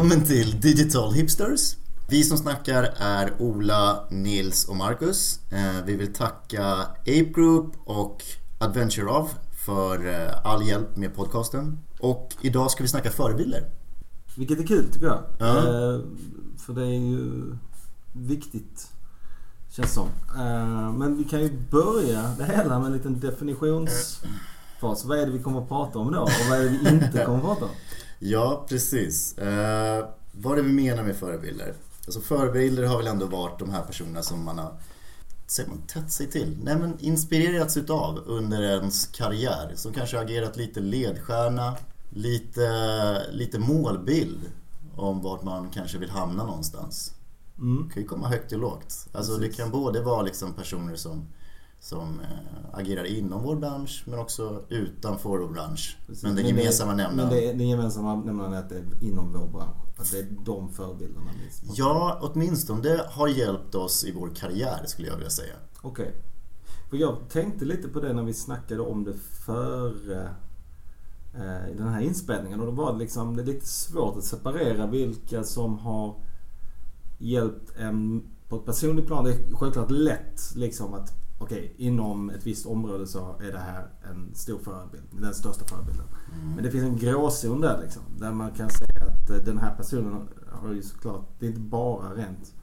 Välkommen till Digital Hipsters. Vi som snackar är Ola, Nils och Marcus. Eh, vi vill tacka Ape Group och Adventure of för eh, all hjälp med podcasten. Och idag ska vi snacka förebilder. Vilket är kul tycker jag. Ja. Eh, för det är ju viktigt. Känns som. Men vi kan ju börja det hela med en liten definitionsfas. Vad är det vi kommer att prata om då? Och vad är det vi inte kommer att prata om? Ja, precis. Eh, vad är det vi menar med förebilder? Alltså förebilder har väl ändå varit de här personerna som man har säger man, tätt sig till? Nej men inspirerats utav under ens karriär. Som kanske har agerat lite ledstjärna, lite, lite målbild om vart man kanske vill hamna någonstans. Mm. Det kan ju komma högt och lågt. Alltså det kan både vara liksom personer som, som äh, agerar inom vår bransch men också utanför vår bransch. Precis. Men den gemensamma Men nämnaren. det, det gemensamma nämnaren är att det är inom vår bransch. Att det är de förebilderna vi Ja, åtminstone det har hjälpt oss i vår karriär skulle jag vilja säga. Okej. För jag tänkte lite på det när vi snackade om det före eh, den här inspelningen. Och då var det liksom, det är lite svårt att separera vilka som har hjälpt en på ett personligt plan. Det är självklart lätt liksom att okej, inom ett visst område så är det här en stor förebild. Den största förebilden. Men det finns en gråzon där liksom. Där man kan säga att eh, den här personen har ju såklart, det är inte bara rent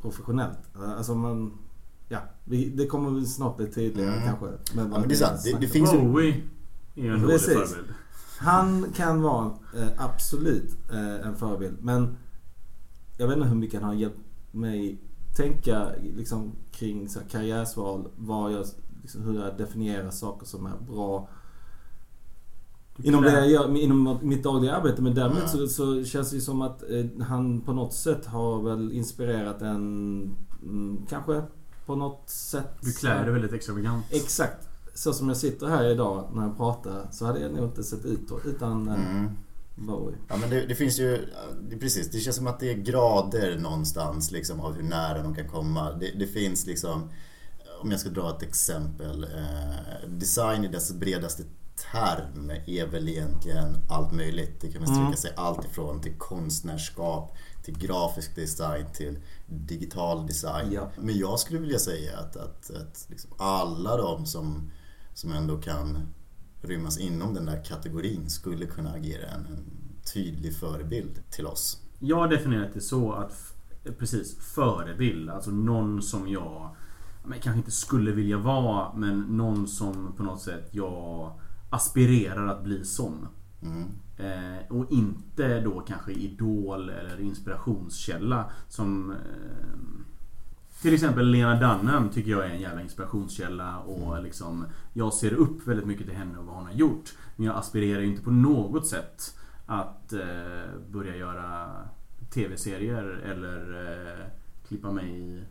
professionellt. Alltså man, ja, vi, det kommer väl snart bli tydligare Mm. kanske. Ja, men det är sant. Det, det finns. Bowie är en dålig förebild. Han kan vara eh, absolut eh, en förebild. Men jag vet inte hur mycket han har hjälpt mig tänka liksom, kring så här, karriärsval. Vad jag, liksom, hur jag definierar saker som är bra. Inom det jag gör, inom mitt dagliga arbete. Men däremot Ja. så, så känns det ju som att eh, han på något sätt har väl inspirerat en, mm, kanske på något sätt. Du klär dig väldigt extravagant. Exakt. Så som jag sitter här idag när jag pratar så hade jag nog inte sett ut utan eh, Mm. Bowie. Ja men det, det finns ju, det, precis, det känns som att det är grader någonstans liksom av hur nära de kan komma. Det, det finns liksom, om jag ska dra ett exempel, eh, design i dess bredaste term är väl egentligen allt möjligt. Det kan väl sträcka Mm. sig allt ifrån till konstnärskap, till grafisk design, till digital design. Ja. Men jag skulle vilja säga att, att, att liksom alla de som, som ändå kan rymmas inom den där kategorin skulle kunna agera en, en tydlig förebild till oss. Jag har definierat det så att precis förebild, alltså någon som jag men kanske inte skulle vilja vara men någon som på något sätt jag aspirerar att bli som. Mm. Eh, och inte då kanske idol eller inspirationskälla som eh, till exempel Lena Dunham tycker jag är en jävla inspirationskälla och liksom Jag ser upp väldigt mycket till henne och vad hon har gjort. Men jag aspirerar ju inte på något sätt att eh, börja göra TV-serier eller eh, klippa mig i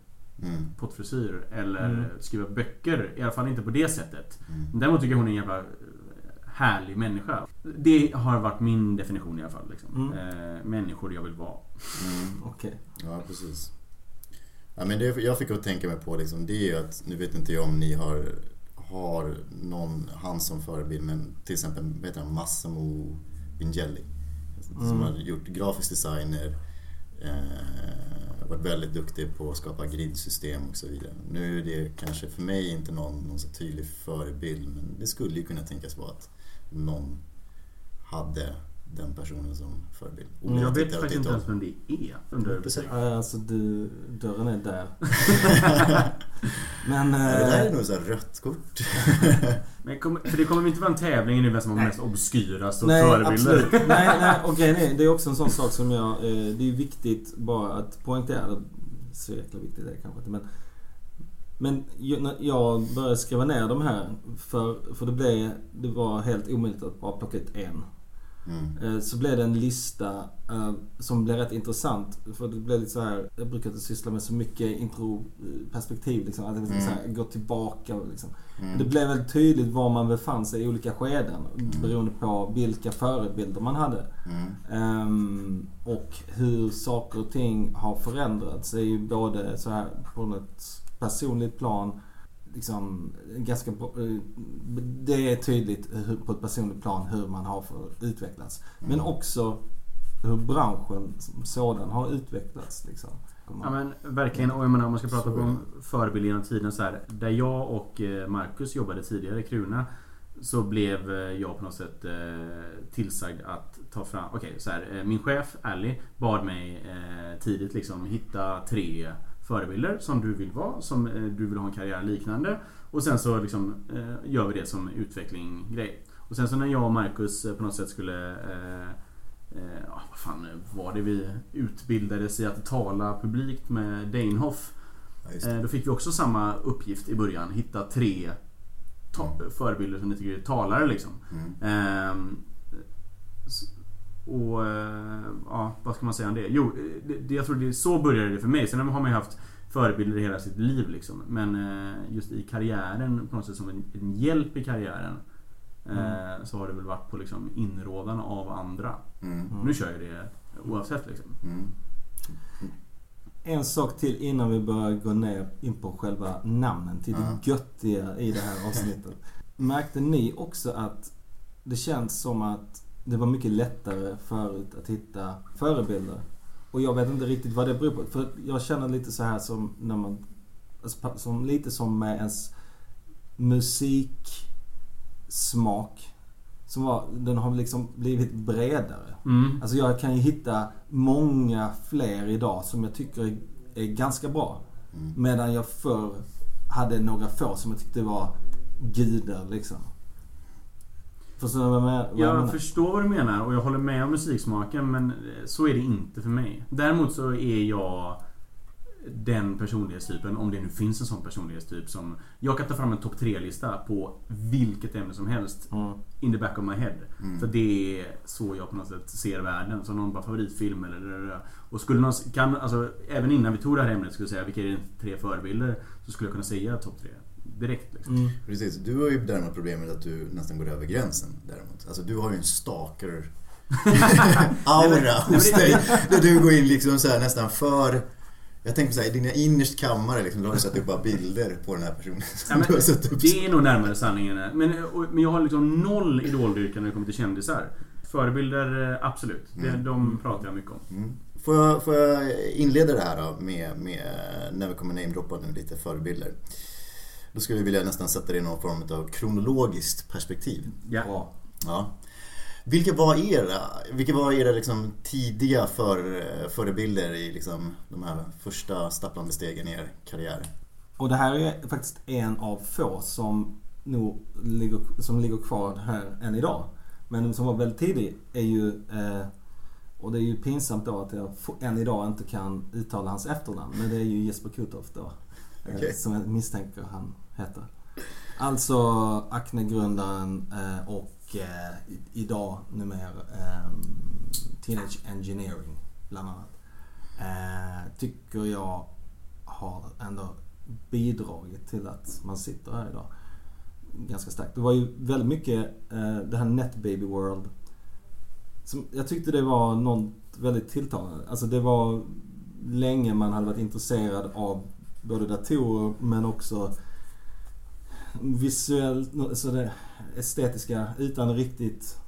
Mm. pottfrisyr eller Mm. skriva böcker. I alla fall inte på det sättet. Mm. Däremot tycker jag hon är en jävla eh, härlig människa. Det har varit min definition i alla fall. Liksom. Mm. Eh, människor jag vill vara. Mm. Okej. Ja, precis. Ja, men det jag fick att tänka mig på liksom, det är ju att, nu vet inte jag om ni har, har någon, han som förebild, men till exempel heter han, Massimo Bingelli. Som Mm. har gjort grafisk designer, eh, varit väldigt duktig på att skapa gridsystem och så vidare. Nu är det kanske för mig inte någon, någon så tydlig förebild, men det skulle ju kunna tänkas vara att någon hade den personen som förebild. Mm, jag vet faktiskt inte ens vem det är. Undrar Precis. Ja, Alltså du, dörren är där. Men... Ja, det där är eh, nog så här rött kort. Men kommer, för det kommer inte vara en tävling nu vem som har mest obskyra förebilder. absolut. Nej, nej, och grejen är, det är också en sån sak som jag... Eh, det är viktigt bara att poängtera. Så jäkla viktigt är det kanske inte men... Men jag började skriva ner de här, för, för det, blev, det var helt omöjligt att bara plocka ut en. Mm. Eh, Så blev det en lista eh, som blev rätt intressant. För det blev lite så här, jag brukar inte syssla med så mycket introperspektiv. Liksom, att liksom Mm. så här, gå tillbaka. Liksom. Mm. Det blev väldigt tydligt var man befann sig i olika skeden. Mm. Beroende på vilka förebilder man hade. Mm. Ehm, och hur saker och ting har förändrats. Det är ju både så här på ett personligt plan. Liksom, ganska, bra- eh, det är tydligt hur, på ett personligt plan hur man har för, utvecklats. Men Mm. också hur branschen som sådan har utvecklats. Liksom. Ja men verkligen. Och jag menar om man ska prata Så om förebild genom tiden så här. Där jag och eh, Marcus jobbade tidigare i Kruna. Så blev eh, jag på något sätt tillsagd att ta fram... Okej, så här. eh, Min chef Ali bad mig tidigt liksom hitta tre förebilder som du vill vara. Som eh, du vill ha en karriär liknande. Och sen så liksom eh, gör vi det som utveckling grej. Och sen så när jag och Marcus eh, på något sätt skulle eh, Eh, vad fan var det vi utbildades i att tala publikt med Deinhoff. Ja. Eh, då fick vi också samma uppgift i början. Hitta tre ta- förebilder som ni tycker är talare liksom. Mm. S- och eh, ja, vad ska man säga om det? Jo, det, jag tror det så började det för mig. Sen har man ju haft förebilder i hela sitt liv liksom. Men eh, just i karriären på något sätt som en, en hjälp i karriären. Eh, så har det väl varit på liksom inrådan av andra. Mm. Nu kör jag det oavsett liksom. Mm. En sak till innan vi börjar gå ner in på själva namnen till det göttiga i det här avsnittet. Märkte ni också att det känns som att det var mycket lättare förut att hitta förebilder? Och jag vet inte riktigt vad det beror på. För jag känner lite så här som när man... alltså, Som, lite som med ens musiksmak. Som var, den har liksom blivit bredare. Mm. Alltså jag kan ju hitta många fler idag som jag tycker är, är ganska bra. Mm. Medan jag förr hade några få som jag tyckte var gudar liksom. Förstår du vad jag menar? vad jag Jag menar? förstår vad du menar och jag håller med om musiksmaken men så är det inte för mig. Däremot så är jag den personlighetstypen, om det nu finns en sån personlighetstyp som... Jag kan ta fram en topp 3-lista på vilket ämne som helst Mm. in the back of my head. Mm. För det är så jag på något sätt ser världen. Så någon bara favoritfilm eller det, det. Och skulle någon, kan, alltså, även innan vi tog det här ämnet skulle jag säga vilka är dina tre förebilder? Så skulle jag kunna säga topp tre. Direkt liksom. Mm. Precis, du har ju däremot problemet att du nästan går över gränsen däremot. Alltså du har ju en stalker aura hos dig. Där du går in liksom så här nästan för jag tänkte så här, i dina innerst kammare liksom, då har du satt upp bara bilder på den här personen. Ja, men, du det är nog närmare sanningen. Men, och, men jag har liksom noll idoldyrkan när det kommer till kändisar. Förebilder, eh, absolut. Det, Mm. de pratar jag mycket om. Mm. Får, jag, får jag inleda det här då med, med när vi kommer namedroppa nu lite förebilder. Då skulle jag vilja nästan sätta det i någon form av kronologiskt perspektiv. Ja. Bra. Ja. Vilka var era, vilka var era liksom tidiga för, förebilder i liksom de här första stapplande stegen i er karriär? Och det här är faktiskt en av få som nog ligger, som ligger kvar här än idag. Men som var väldigt tidig är ju eh, och det är ju pinsamt då att jag än idag inte kan uttala hans efternamn. Men det är ju Jesper Kuthoff då. Eh, Okej. Som jag misstänker han heter. Alltså Acne-grundaren eh, och eh, idag numera eh, Teenage Engineering bland annat. Tycker jag har ändå bidragit till att man sitter här idag. Ganska starkt. Det var ju väldigt mycket det här Net Baby World. Som jag tyckte det var något väldigt tilltalande. Alltså det var länge man hade varit intresserad av både datorer men också visuellt, alltså det estetiska utan riktigt,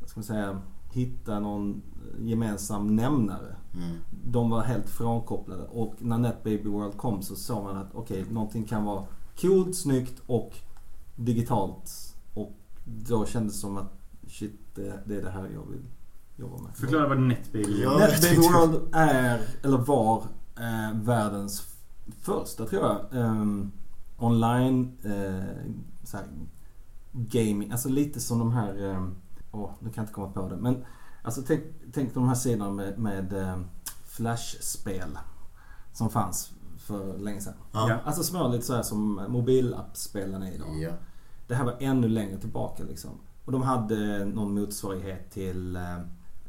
vad ska man säga, hitta någon gemensam nämnare. Mm. De var helt frånkopplade och när Net Baby World kom så såg man att okej, någonting kan vara coolt, snyggt och digitalt. Och då kändes det som att shit, det, det är det här jag vill jobba med. Förklara vad NetBaby Ja. är. Net Baby tänkte- World är, eller var, eh, världens första tror jag. ehm, online eh, så här, gaming. Alltså lite som de här, eh, åh nu kan jag inte komma på det. Men alltså tänk, tänk de här sidorna med, med eh, flashspel. Som fanns för länge sedan. Ja. Ja. Alltså små lite så här som mobilappspelen är idag. Ja. Det här var ännu längre tillbaka liksom. Och de hade någon motsvarighet till eh,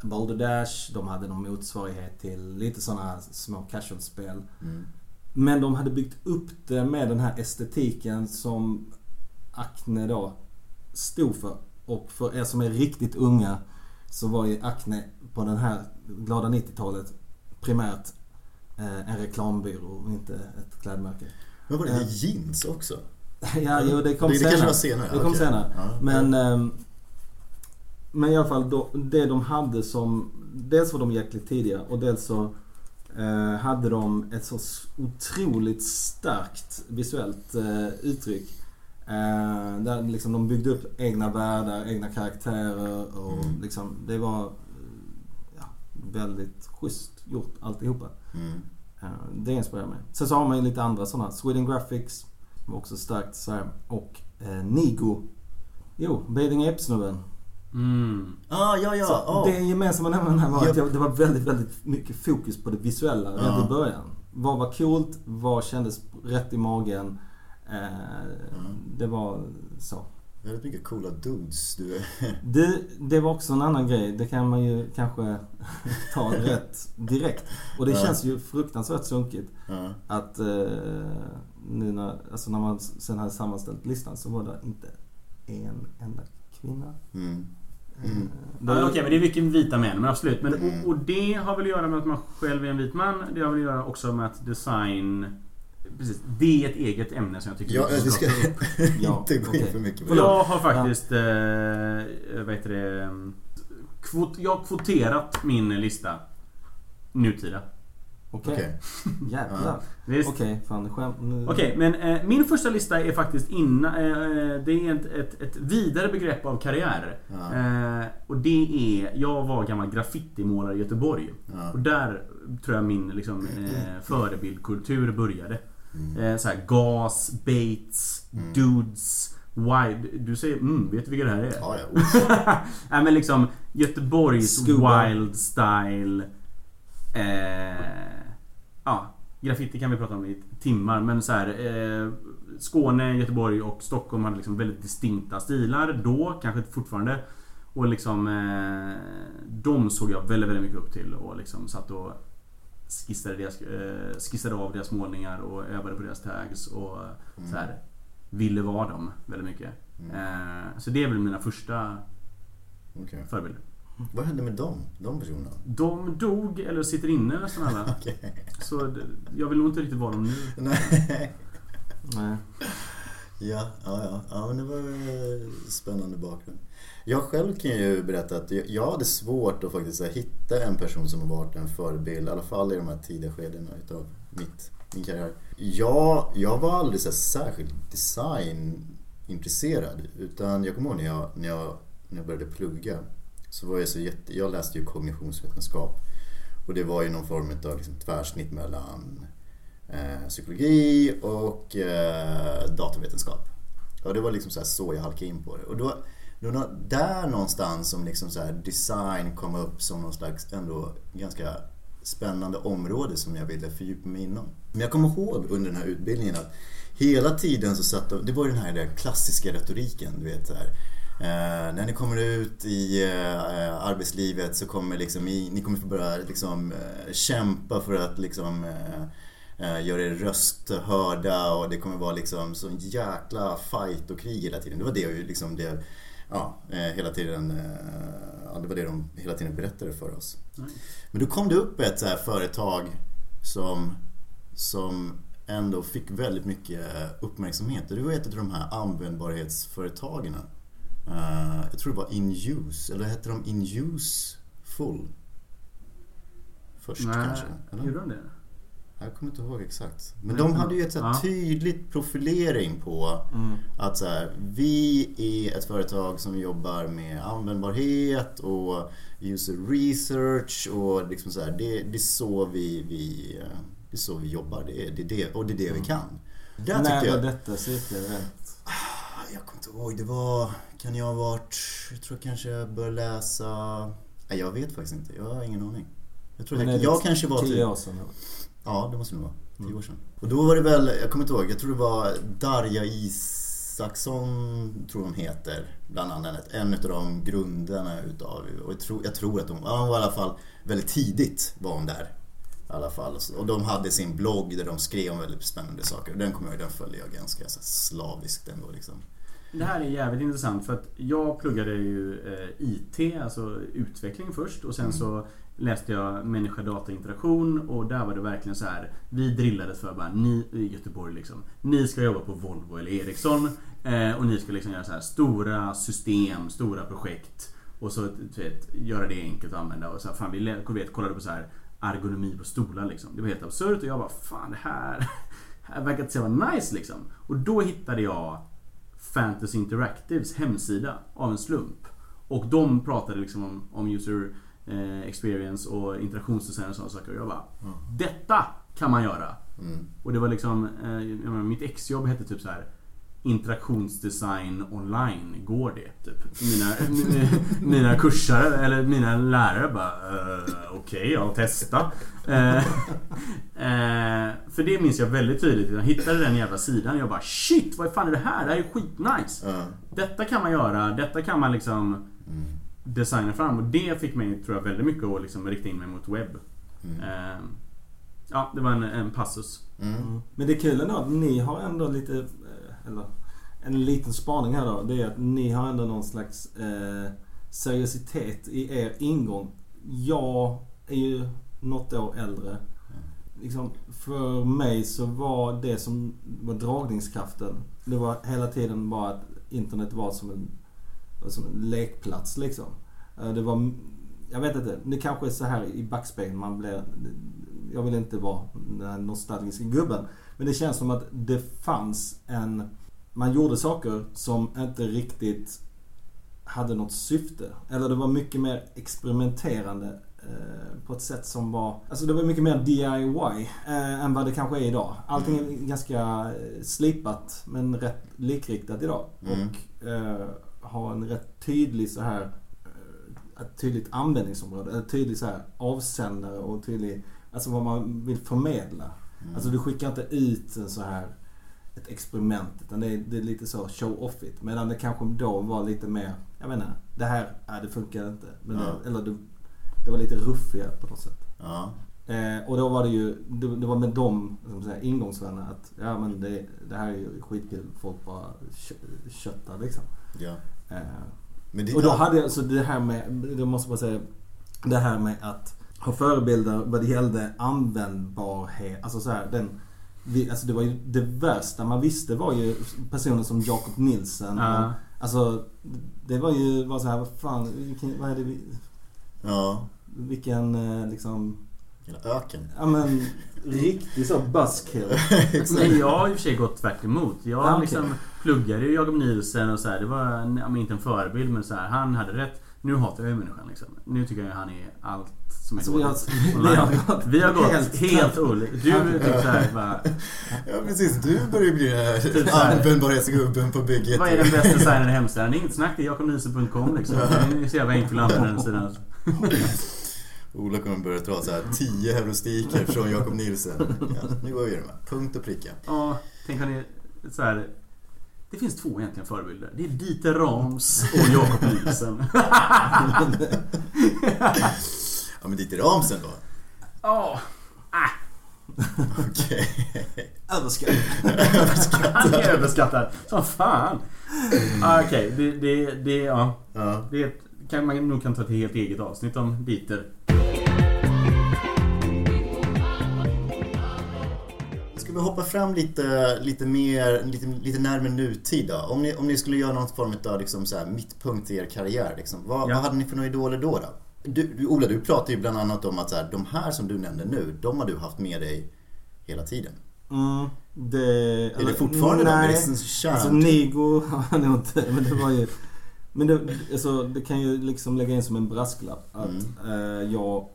Boulder Dash. De hade någon motsvarighet till lite sådana små casual-spel. Mm. Men de hade byggt upp det med den här estetiken som Acne då stod för. Och för er som är riktigt unga så var ju Acne på den här glada 90-talet primärt eh, en reklambyrå och inte ett klädmärke. Men var det Ja. jeans också? ja, jo det kom det, det senare. kanske var senare? Det kom okej. senare. Ja. Men, ehm, Men i alla fall då, det de hade som... Dels var de jäkligt tidiga och dels så eh, hade de ett så otroligt starkt visuellt eh, uttryck. Eh, där liksom de byggde upp egna världar, egna karaktärer och Mm. liksom det var eh, ja, väldigt schysst gjort alltihopa. Mm. Eh, det inspirerar mig. Sen så har man ju lite andra sådana. Sweden Graphics, är också starkt så här. Och eh, Nigo. Jo, Bathing Apes-snubben. Mm. Ah, ja, ja. Så ah. Det gemensamma nämnaren här var att jag, det var väldigt, väldigt mycket fokus på det visuella Ja. redan i början. Vad var coolt? Vad kändes rätt i magen? Eh, Mm. Det var så. Väldigt mycket coola dudes. Du. Det, det var också en annan grej. Det kan man ju kanske ta rätt direkt. Och det Ja. känns ju fruktansvärt sunkigt. Ja. Att eh, nu när, alltså när man sen hade sammanställt listan så var det inte en enda kvinna. Mm. Mm. Ja, Okej, men det är mycket vita män, men absolut. Men, Mm. och, och det har väl att göra med att man själv är en vit man. Det har väl att göra också med att design... Precis, det är ett eget ämne som jag tycker Ja, vi ska Ja, inte gå in för mycket på jag har faktiskt, eh, vad heter det, kvot, jag har kvoterat min lista nutida. Okej. Okej. Jävlar. Okej, fan skämt. Okej, men eh, min första lista är faktiskt innan... Eh, det är ett, ett, ett vidare begrepp av karriär. Ja. Eh, och det är... Jag var gammal graffitimålare i Göteborg. Ja. Och där tror jag min liksom, eh, förebildkultur började. Mm. Eh, så här, gas, Bates, Mm. Dudes, Wide. Du säger mm, vet du vilka det här är? Ja, ja. Nej men liksom Göteborgs Scuba. wild style. Eh, ja, graffiti kan vi prata om i timmar men så här, eh, Skåne, Göteborg och Stockholm hade liksom väldigt distinkta stilar då, kanske fortfarande. Och liksom eh, De såg jag väldigt, väldigt mycket upp till och liksom satt och skissade, deras, eh, skissade av deras målningar och övade på deras tags och Mm. så här ville vara dem väldigt mycket. Mm. Eh, så det är väl mina första Okej. förebilder. Vad hände med dem? De personerna? De dog eller sitter inne nästan alla. Okej. Så jag vill nog inte riktigt vara dem nu. Nej. Nej. Ja, ja, ja. ja men det var spännande bakgrund. Jag själv kan ju berätta att jag- hade svårt att faktiskt hitta en person som har varit en förebild, i alla fall i de här tidiga skedena utav mitt, min karriär. Jag, jag var aldrig så särskilt designintresserad. Utan jag kommer ihåg när jag, när jag, när jag började plugga så var jag så jätte, jag läste ju kognitionsvetenskap. Och det var ju någon form av liksom, tvärsnitt mellan eh, psykologi och eh, datavetenskap. Och det var liksom så, här så jag halkade in på det. Och då, då där någonstans som liksom så här design kom upp som någon slags ändå ganska spännande område som jag ville fördjupa mig inom. Men jag kommer ihåg under den här utbildningen att hela tiden så satt de, det var ju den här där klassiska retoriken, du vet så här. Eh, när ni kommer ut i eh, arbetslivet så kommer liksom, i, ni kommer börja liksom, eh, kämpa för att liksom, eh, eh, göra er röst hörda och det kommer vara liksom sån jäkla fight och krig hela tiden. Det var det ju liksom det, ja, hela tiden, ja, det var det de hela tiden berättade för oss. Men då kom det upp ett så här företag som, som ändå fick väldigt mycket uppmärksamhet. Det var ett av de här användbarhetsföretagen. Eh, jag tror det var In-Use, eller hette de In-Use Full? Först kanske? Eller? gjorde de det? Jag kommer inte ihåg exakt. Men Nej, de hade ju ett så ja. tydligt profilering på Mm. att så här, vi är ett företag som jobbar med användbarhet och user research och liksom så här, det, det är så vi, vi, eh, det är så vi jobbar. Det det det, och det är det vi kan. Där När var jag, detta cirka rätt? jag kommer inte ihåg, det var, kan jag ha varit, jag tror kanske jag började läsa, nej jag vet faktiskt inte, jag har ingen aning. Jag tror jag, jag kanske var Tio typ, år sedan ja det måste det nog vara, tio Mm. år sedan. Och då var det väl, jag kommer inte ihåg, jag tror det var Darja Isaksson, tror hon heter, bland annat. En av de grundarna utav, och jag tror, jag tror att hon, ja, hon var i alla fall väldigt tidigt var hon där. I alla fall. Och de hade sin blogg där de skrev om väldigt spännande saker. Och den kommer jag ihåg, den följde jag ganska slaviskt ändå liksom. Det här är jävligt intressant för att jag pluggade ju eh, IT, alltså utveckling först och sen Mm. så läste jag människa data interaktion och där var det verkligen så här. Vi drillades för bara ni i Göteborg liksom. Ni ska jobba på Volvo eller Ericsson eh, och ni ska liksom göra så här stora system, stora projekt Och så vet, göra det enkelt att använda. Och så här, fan, vi vet, kollade på så här ergonomi på stolar liksom. Det var helt absurt och jag bara fan det här, det här verkar inte så jävla nice liksom. Och då hittade jag Fantasy Interactives hemsida av en slump. Och de pratade liksom om, om user eh, experience och interaktionsdesign och sådana saker. Och jag bara Detta kan man göra! Mm. Och det var liksom, eh, menar, mitt exjobb hette typ så här interaktionsdesign online, går det? Typ. Mina, mina, mina kursare, eller mina lärare bara uh, Okej, okay, jag testa. Eh, eh, för det minns jag väldigt tydligt. Jag hittade den jävla sidan och jag bara Shit, vad fan är det här? Det här är skitnice! Ja. Detta kan man göra, detta kan man liksom Mm. designa fram. Och det fick mig, tror jag, väldigt mycket att liksom rikta in mig mot webb. Mm. Ja, det var en, en passus. Mm. Men det är kul ändå att ni har ändå lite, eller en liten spaning här då. Det är att ni har ändå någon slags eh, seriositet i er ingång. Jag är ju något år äldre. Liksom, för mig så var det som var dragningskraften. Det var hela tiden bara att internet var som en, som en lekplats liksom. Eh, Det var, jag vet inte, det kanske är så här i backspegeln man blir, jag vill inte vara den här nostalgiska gubben. Men det känns som att det fanns en, man gjorde saker som inte riktigt hade något syfte. Eller det var mycket mer experimenterande eh, på ett sätt som var... Alltså det var mycket mer DIY eh, än vad det kanske är idag. Allting är ganska eh, slipat men rätt likriktat idag. Mm. Och eh, har en rätt tydlig så här ett tydligt användningsområde. Ett tydligt så här avsändare och tydlig... Alltså vad man vill förmedla. Mm. Alltså du skickar inte ut en så här ett experiment utan det är, det är lite så show-offigt. Medan det kanske då var lite mer, jag inte, det här, nej, det funkar inte. Men Ja. det, eller det, det var lite ruffigare på något sätt. Ja. Eh, och då var det ju, det, det var med de ingångsvänner att ja men det, det här är ju skitkul. Folk bara kö- köttar liksom. ja. Eh, Men och då hade jag, så det här med, det måste jag bara säga, det här med att ha förebilder vad det gällde användbarhet. Alltså så här, den, vi, alltså det var ju det värsta man visste var ju personer som Jakob Nilsen. Ja. Och, alltså det var ju bara så här, vad fan, vilken, vad är det vi, Ja. vilken eh, liksom, Hela öken. ja men riktig så buzzkill. Men jag har i och för sig gått tvärt emot. Jag okej. liksom pluggade ju Jakob Nielsen och så här. Det var ja, inte en förebild men så här, han hade rätt. Nu hatar jag ju människan liksom. Nu tycker jag han är allt som är Alltså, vi har- dåligt. vi har gått helt- helt, olika. Du är typ såhär bara, Ja precis, du börjar bli den Typ så användbarhetsgubben på bygget. vad är den bästa designade hemsidan? Det är inget snack, det är jakobnielsen.com liksom. Det är så jävla enkelt att använda den sidan. Ola kommer börja dra så här 10 heurostiker från Jakob Nielsen. Ja, nu går vi igenom. Punkt och pricka. Ja, tänk har ni så här. Det finns två egentligen förebilder. Det är Dieter Rams och Jakob Nielsen. Ja men dit är Ramsen då. Ja, Okej. Överskattat. han är överskattad som fan. Ah, Okej, det, det, det, ja. Ja. Det kan man nog kan ta ett helt eget avsnitt om Dieter. Vi hoppa fram lite, lite mer, lite, lite närmare nutid då? Om ni, om ni skulle göra någon form av liksom så här, mittpunkt i er karriär, liksom, vad, Ja. vad hade ni för några idoler då? då? Du, du, Ola, du pratar ju bland annat om att så här, de här som du nämnde nu, de har du haft med dig hela tiden. Mm, det... Är det fortfarande de? Nej. liksom kärn? Alltså Nigo har jag nog inte, men det var ju... Men det, alltså, det kan ju liksom lägga in som en brasklapp att Mm. eh, jag...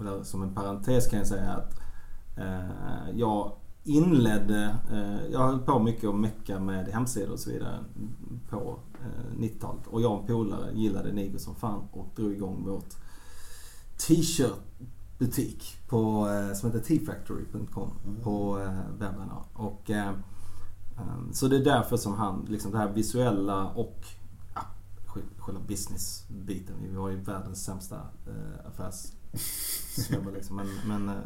eller som en parentes kan jag säga att eh, jag inledde... Eh, jag höll på mycket att mecka med hemsidor och så vidare på eh, 90-talet. Och jag och en polare gillade Nigo som fan och drog igång vårt t-shirt-butik på, eh, som heter tfactory.com på eh, webben. Och, eh, eh, så det är därför som han, liksom det här visuella och ja, sj- själva businessbiten. Vi var ju världens sämsta eh, affärs liksom. Men, men eh,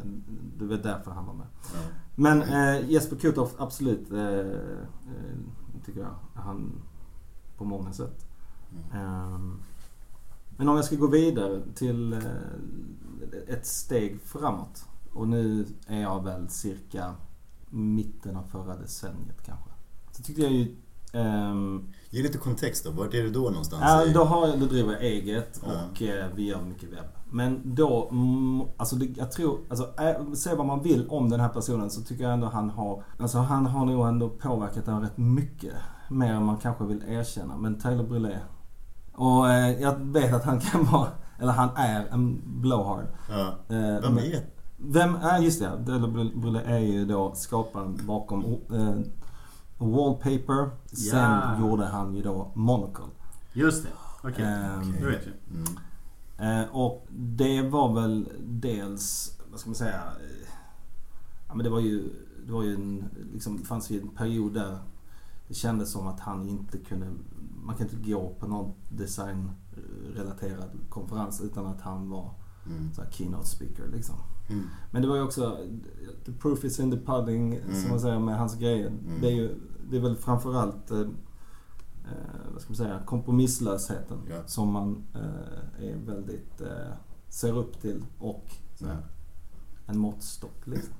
det var därför han var med. Ja. Men eh, Jesper Kuthoff, absolut. Eh, eh, tycker jag. Han på många sätt. Ehm, men om jag ska gå vidare till eh, ett steg framåt. Och nu är jag väl cirka mitten av förra decenniet kanske. Så tyckte jag ju ehm, Ge lite kontext då. Vart är du då någonstans? Ja, då, har då driver jag eget och eh, vi gör mycket webb. Men då, mm, alltså det, jag tror, alltså äh, se vad man vill om den här personen så tycker jag ändå han har, alltså han har nog ändå påverkat den rätt mycket. Mer än man kanske vill erkänna. Men Taylor Brulé. Och eh, jag vet att han kan vara, eller han är en blowhard. Ja. Eh, Vem är Vem är, just det, Taylor Brulé är ju då skaparen bakom eh, Wallpaper. Sen Ja. gjorde han ju då Monocle. Just det. Okej. Ehm, Då vet jag. Mm. Eh, och det var väl dels, vad ska man säga, eh, ja men det var ju, det var ju en, liksom, det fanns ju en period där det kändes som att han inte kunde, man kan inte gå på någon designrelaterad konferens utan att han var Mm. så här keynote speaker liksom. Mm. Men det var ju också, the proof is in the pudding Mm. som man säger med hans grejer. Mm. Det är ju, det är väl framförallt eh, vad ska man säga, kompromisslösheten Ja. som man eh, är väldigt, eh, ser upp till och Mm. en måttstock liksom.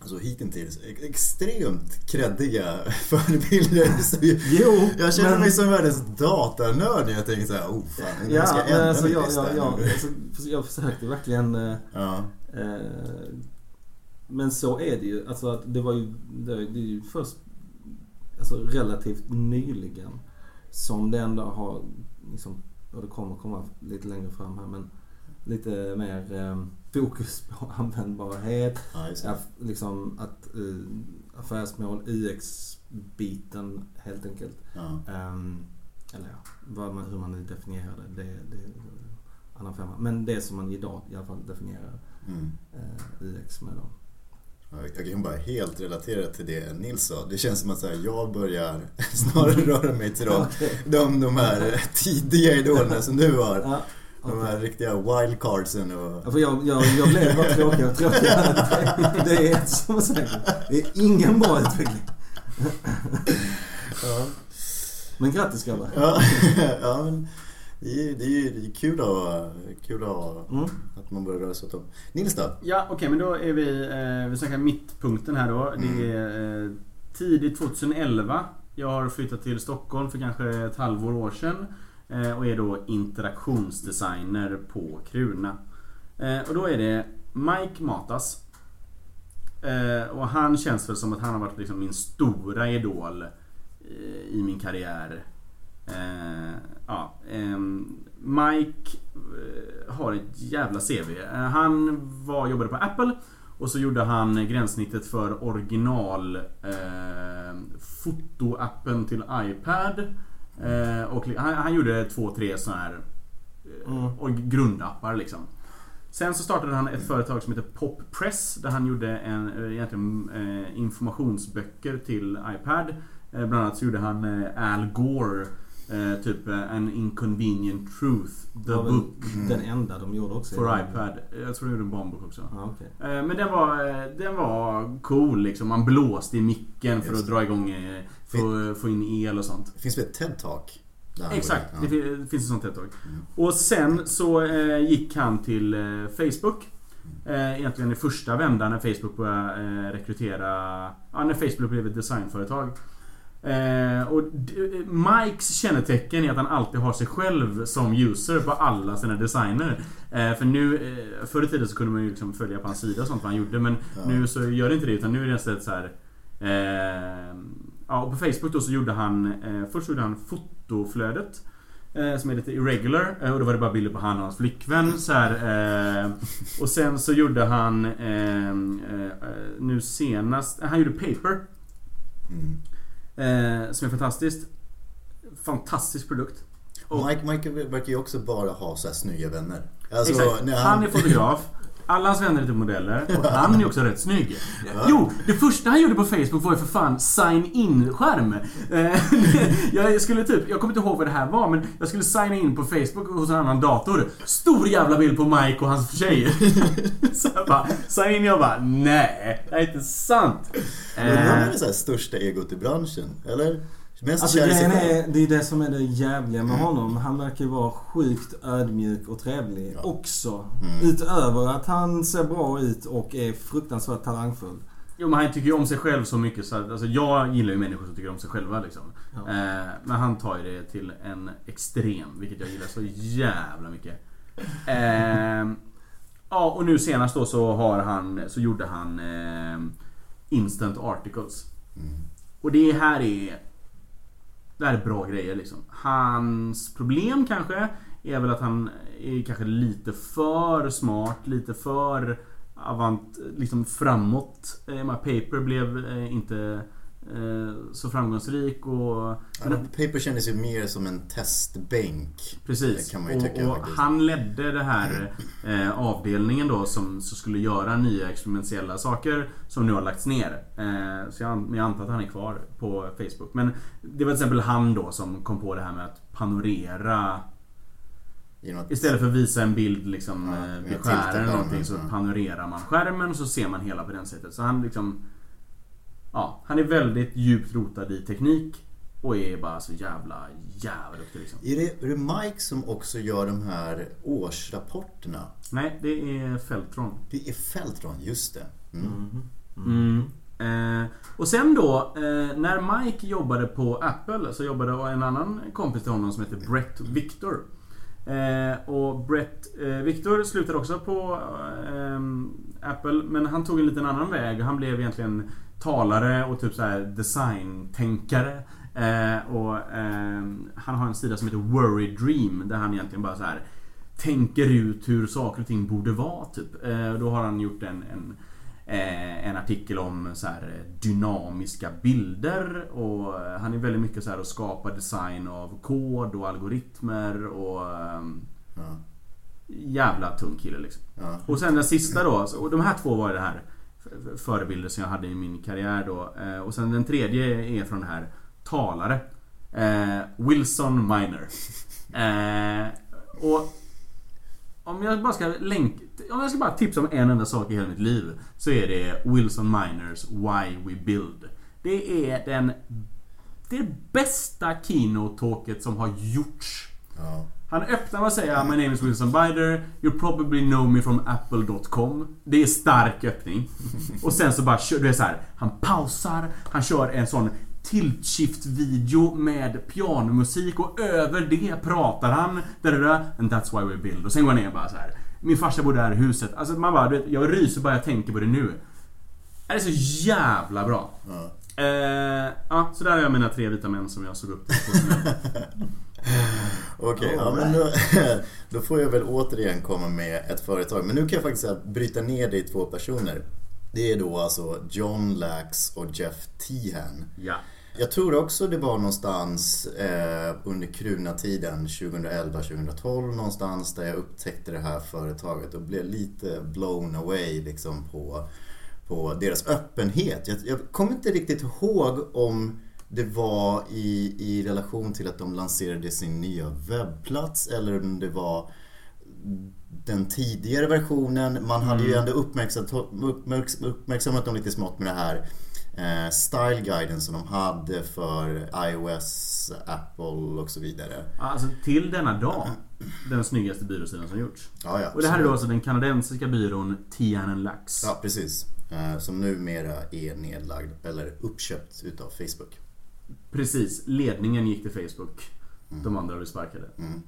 Alltså hittills ex- extremt kreddiga förebilder. Jo, Jag känner men- mig som världens datanörd när jag tänker såhär, oh fan, Ja, ska jag ändra alltså jag, jag, jag, alltså, jag försökte verkligen eh, Ja, Eh, Men så är det ju. Alltså att det var ju, det det är ju först alltså relativt nyligen som det ändå har liksom, och det kommer komma lite längre fram här men lite mer eh, fokus på användbarhet. ja liksom att eh, affärsmål, UX-biten helt enkelt. Ja. Ehm, eller ja, vad man, hur man nu definierar det, det, det en annan femma. Men det som man idag i alla fall definierar Mm. eh, UX med då. Ja, Jag kan bara helt relatera till det Nils sa. Det känns som att här, jag börjar snarare röra mig till de, de, de här tidiga idolerna som du har. Ja, De här riktiga wildcardsen och... Ja, för jag, jag, jag blev bara tråkigare och tråkigare. Det, är som säger, det är ingen bra utveckling. Ja. Men grattis grabbar. Ja, ja men det är, det är, det är kul, att, kul att, Mm. att man börjar röra sig åt dem. Nils då? Ja, okej men då är vi, eh, vi snackar mittpunkten här då. Det är eh, tidigt 2011. Jag har flyttat till Stockholm för kanske ett halvår år sedan. Eh, och är då interaktionsdesigner på Kruna. Eh, och då är det Mike Matas. Eh, och han känns väl som att han har varit liksom min stora idol eh, i min karriär. Ja, ehm, Mike eh, har ett jävla CV. Eh, han var, jobbade på Apple och så gjorde han gränssnittet för original eh, fotoappen till iPad. Eh, och han, han gjorde två, tre sådana här eh, Mm. och grundappar liksom. Sen så startade han ett företag som heter PopPress där han gjorde en, eh, egentligen informationsböcker till iPad. Bland annat så gjorde han Al Gore eh, typ eh, An Inconvenient Truth, The Det väl Book Den enda de gjorde också. for iPad. Jag tror de gjorde en barnbok också. Ja, okej. Eh, Men den var, eh, den var cool liksom. Man blåste i micken för att dra igång, eh, få, få in el och sånt. Det finns väl ett TED-talk? Exakt, går det in? fi- det finns ett sånt TED-talk. Mm. Och sen så eh, gick han till Facebook. Egentligen i första vändan när Facebook började rekrytera... Ja, när Facebook blev ett designföretag. Eh, och Mikes kännetecken är att han alltid har sig själv som user på alla sina designer. Eh, för nu, eh, förr i tiden så kunde man ju liksom följa på hans sida och sånt vad han gjorde men Ja. nu så gör det inte det utan nu är det istället så här. Eh, ja, och på Facebook då så gjorde han... Eh, först gjorde han fotoflödet. Eh, som är lite irregular. Eh, och då var det bara bilder på han och hans flickvän. Så här, och sen så gjorde han... Nu senast... Han gjorde Paper. Mm. Eh, som är fantastiskt. Fantastisk produkt. Och- Mike, Mike verkar ju också bara ha så här snygga vänner. Alltså, Exakt. när Han är fotograf. Alla hans vänner är typ modeller och han är också rätt snygg. Jo, det första han gjorde på Facebook var ju för fan sign in-skärm. Eh, jag skulle typ, jag kommer inte ihåg vad det här var men jag skulle signa in på Facebook hos en annan dator. Stor jävla bild på Mike och hans tjej. Så jag bara, sign in jag bara, nej, det är inte sant. Undrar om han Eh, är här största egot i branschen? Eller? Mest Alltså grejen är, det är det som är det jävliga med honom. Han verkar ju vara sjukt ödmjuk och trevlig Ja. också. Mm. Utöver att han ser bra ut och är fruktansvärt talangfull. Jo men han tycker ju om sig själv så mycket så att, alltså jag gillar ju människor som tycker om sig själva liksom. Ja. Eh, men han tar ju det till en extrem, vilket jag gillar så jävla mycket. Eh, ja och nu senast då så har han, så gjorde han eh, Instant Articles. Mm. Och det här är... Det här är bra grejer liksom. Hans problem kanske är väl att han är kanske lite för smart, lite för avant, liksom framåt. Eh, Paper blev eh, inte så framgångsrik och... Ja, Paper kändes ju mer som en testbänk. Precis. Kan man ju tycka och, och han ledde det här eh, avdelningen då som, som skulle göra nya experimentella saker som nu har lagts ner. Eh, så jag, jag antar att han är kvar på Facebook. Men det var till exempel han då som kom på det här med att panorera Istället för att visa en bild liksom Ja, eh, vid skärmen eller någonting så panorerar man skärmen och så ser man hela på den sättet. Så han liksom... Ja, han är väldigt djupt rotad i teknik och är bara så jävla, jävla duktig liksom. är, det, är det Mike som också gör de här årsrapporterna? Nej, det är Feltron. Det är Feltron, just det. Mm. Mm. Eh, och sen då, eh, när Mike jobbade på Apple så jobbade en annan kompis till honom som heter Brett Victor. Eh, och Brett eh, Victor slutade också på eh, Apple men han tog en liten annan väg. Han blev egentligen talare och typ så här designtänkare. Eh, och eh, Han har en sida som heter Worry Dream där han egentligen bara så här tänker ut hur saker och ting borde vara. Typ. Eh, då har han gjort en, en eh, en artikel om så här, dynamiska bilder och eh, han är väldigt mycket så här att skapa design av kod och algoritmer och ehm, Ja, jävla tung kille liksom. ja. Och sen den sista då, och de här två var det här förebilder som jag hade i min karriär då. Eh, och sen den tredje är från den här talare. Eh, Wilson Miner. Eh, och om jag bara ska länk, om jag ska bara tipsa om en enda sak i hela mitt liv så är det Wilson Miners Why We Build. Det är den det det bästa keynote-talket som har gjorts. ja. Han öppnar med att säga My name is Wilson Bider. You probably know me from apple.com. Det är stark öppning. Och sen så bara kör du är så här. Han pausar. Han kör en sån tilt video med pianomusik och över det pratar han. Da-da-da, and that's why we build. Och sen går han ner och bara så här. Min farsa bor där i huset. Alltså man bara, du vet, jag ryser bara jag tänker på det nu. Det är så jävla bra. ja. Eh, ja, så där har jag mina tre vita män som jag såg upp till. Okej, ja, men då, då får jag väl återigen komma med ett företag. Men nu kan jag faktiskt bryta ner det i två personer. Det är då alltså John Lax och Jeff Tehan. Ja. Jag tror också det var någonstans eh, under Kruna-tiden 2011-2012 någonstans där jag upptäckte det här företaget och blev lite blown away liksom på, på deras öppenhet. Jag, jag kommer inte riktigt ihåg om det var i, i relation till att de lanserade sin nya webbplats eller om det var den tidigare versionen. Man hade ju ändå uppmärksammat, uppmärks- uppmärksammat dem lite smått med det här eh, Style-guiden som de hade för iOS, Apple och så vidare. Alltså till denna dag den snyggaste byråsidan som gjorts. Ja, ja, Och det här är då alltså den kanadensiska byrån Tian Lax. Ja, precis. Eh, som numera är nedlagd eller uppköpt utav Facebook. Precis, ledningen gick till Facebook. De andra blev sparkade. Mm.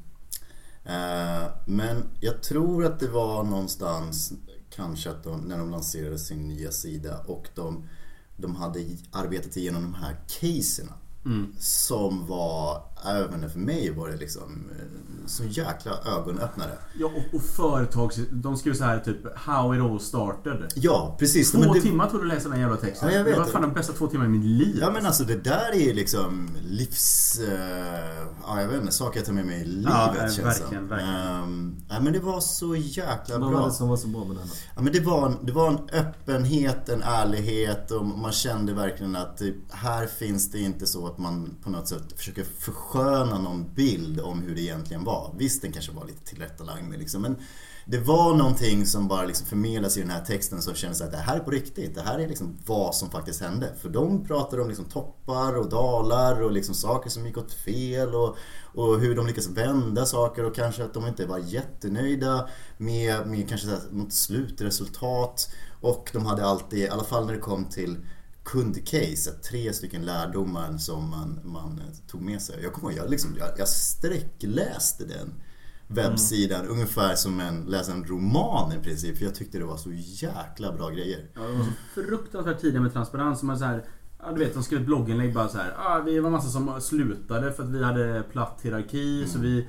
Eh, Men jag tror att det var någonstans kanske att de, när de lanserade sin nya sida och de, de hade arbetat igenom de här caserna. Mm. Som var, även för mig var det liksom eh, så jäkla ögonöppnare. Ja, och, och företags... De skrev så här typ How it all started. Ja, precis. Två Men det- timmar tog det att läsa den jävla texten. Ja, jag vet det var det. fan de bästa två timmarna i mitt liv. Ja men alltså det där är ju liksom livs... eh, ja jag vet inte, saker jag tar med mig i livet Ja, eh, känns det verkligen, som. verkligen. Ehm, ja men det var så jäkla Vad var bra. det som var så bra med den? Ja, men det, var en, det var en öppenhet, en ärlighet och man kände verkligen att typ, här finns det inte så att man på något sätt försöker försköna någon bild om hur det egentligen var. Visst, den kanske var lite tillrättalagd med liksom, men det var någonting som bara liksom förmedlas i den här texten som kändes att det här är på riktigt. Det här är liksom vad som faktiskt hände. För de pratar om liksom toppar och dalar och liksom saker som gick åt fel och, och hur de lyckas vända saker och kanske att de inte var jättenöjda med, med kanske så här något slutresultat. Och de hade alltid, i alla fall när det kom till kundcase, tre stycken lärdomar som man, man tog med sig. Jag kommer ihåg, jag, liksom, jag, jag sträckläste den webbsidan mm. ungefär som en läsa en roman i princip. För jag tyckte det var så jäkla bra grejer. Ja, de var så fruktansvärt tidiga med transparens. Man så här, ja, du vet, de skrev ett blogginlägg bara så här. Ah, vi var massa som slutade för att vi hade platt hierarki. Mm. Så vi...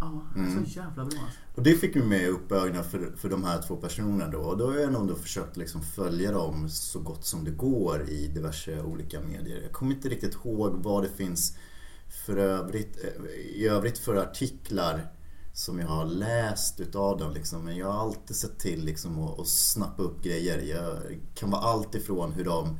Ja, mm. så jävla bra alltså. Och det fick ju mig upp ögonen för, för de här två personerna då. Och då har jag nog då försökt liksom följa dem så gott som det går i diverse olika medier. Jag kommer inte riktigt ihåg vad det finns för övrigt, i övrigt för artiklar som jag har läst utav dem. Liksom. Men jag har alltid sett till liksom, att, att snappa upp grejer. Jag kan vara allt ifrån hur de,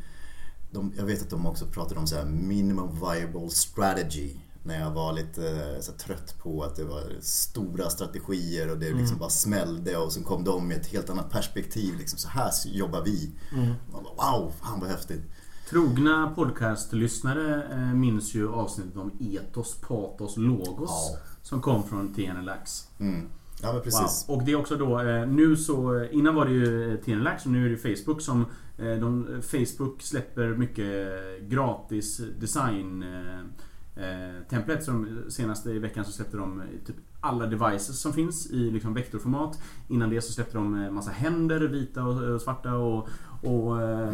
de jag vet att de också pratar om så här minimum viable strategy. När jag var lite så här, trött på att det var stora strategier och det liksom mm. bara smällde och sen kom de med ett helt annat perspektiv. Liksom, så här jobbar vi. Mm. wow, fan vad häftigt. Trogna podcastlyssnare eh, minns ju avsnittet om etos, patos, logos. Ja. Som kom från TNLX. Mm. Ja men precis. Wow. Och det är också då, eh, nu så, innan var det ju TNLX och nu är det Facebook som eh, de, Facebook släpper mycket gratis design template. Som senaste i veckan så släppte de typ alla devices som finns i liksom vektorformat. Innan det så släppte de massa händer, vita och svarta och, och eh,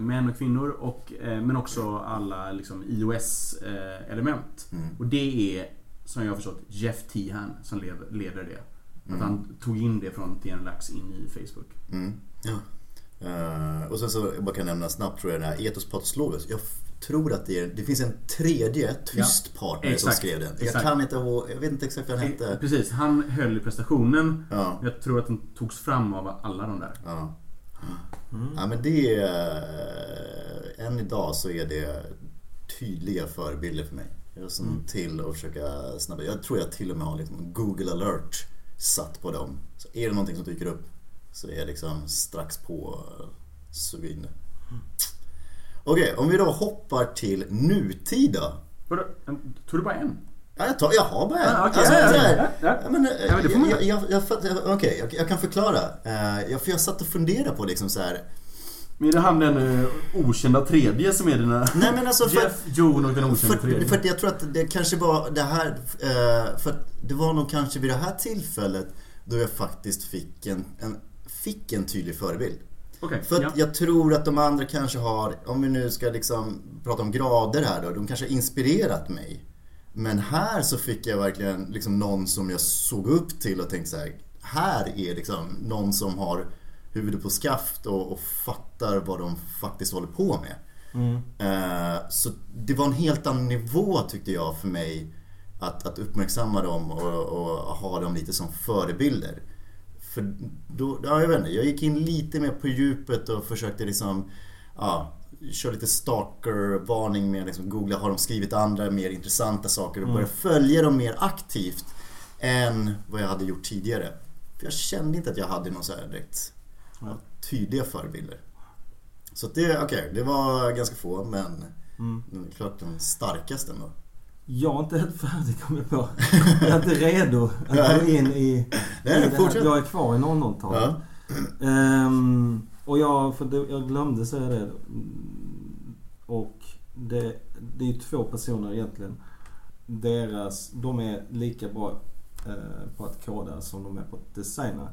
män och kvinnor. Och, eh, men också alla liksom, iOS-element. Mm. Och det är, som jag har förstått, Jeff Tehan som leder det. Mm. Att han tog in det från TNLax in i Facebook. Mm. Ja. Uh, och sen så, jag bara kan nämna snabbt tror jag den här Ethos Patos Logos. Jag tror att det, är, det finns en tredje tyst ja, partner exakt, som skrev den. Jag kan inte jag vet inte exakt vad han hette. Precis, han höll i prestationen. Ja. Jag tror att den togs fram av alla de där. Ja. Mm. Ja men det är... Än idag så är det tydliga förebilder för mig. Jag som mm. till att försöka snabba. Jag tror jag till och med har liksom Google alert satt på dem. Så är det någonting som dyker upp så är jag liksom strax på suga in det. Mm. Okej, okay, om vi då hoppar till nutid då. Vadå? Tog du bara en? Ja, jag, tar, jag har bara en. Ah, okay. alltså, ja, ja, ja. ja, men, ja, men jag, jag, jag, Okej, okay, jag, jag, kan förklara. Uh, jag, för jag satt och funderade på liksom så här. Men är det han den uh, okända tredje som är dina... Nej men alltså för... Jeff, Jon och den okända för, tredje. För jag tror att det kanske var det här... Uh, för att det var nog kanske vid det här tillfället då jag faktiskt fick en, en fick en tydlig förebild. Okay, för ja. jag tror att de andra kanske har, om vi nu ska liksom prata om grader här då, de kanske har inspirerat mig. Men här så fick jag verkligen liksom någon som jag såg upp till och tänkte så här, här är liksom någon som har huvudet på skaft och, och fattar vad de faktiskt håller på med. Mm. Uh, så det var en helt annan nivå tyckte jag för mig att, att uppmärksamma dem och, och ha dem lite som förebilder. För då, ja, jag vet inte, jag gick in lite mer på djupet och försökte liksom ja, kör lite stalker-varning med liksom googla, har de skrivit andra mer intressanta saker och mm. börja följa dem mer aktivt än vad jag hade gjort tidigare. För jag kände inte att jag hade någon så här direkt ja, tydliga förebilder. Så det, okej, okay, det var ganska få men mm. klart den starkaste ändå. Jag är inte helt färdig kom jag på. Jag är inte redo att gå in i, i Nej, det här. Jag är kvar i 00-talet. Ja. Um, och jag, för det, jag glömde säga det. Och det, det är två personer egentligen. Deras, de är lika bra eh, på att koda som de är på att designa.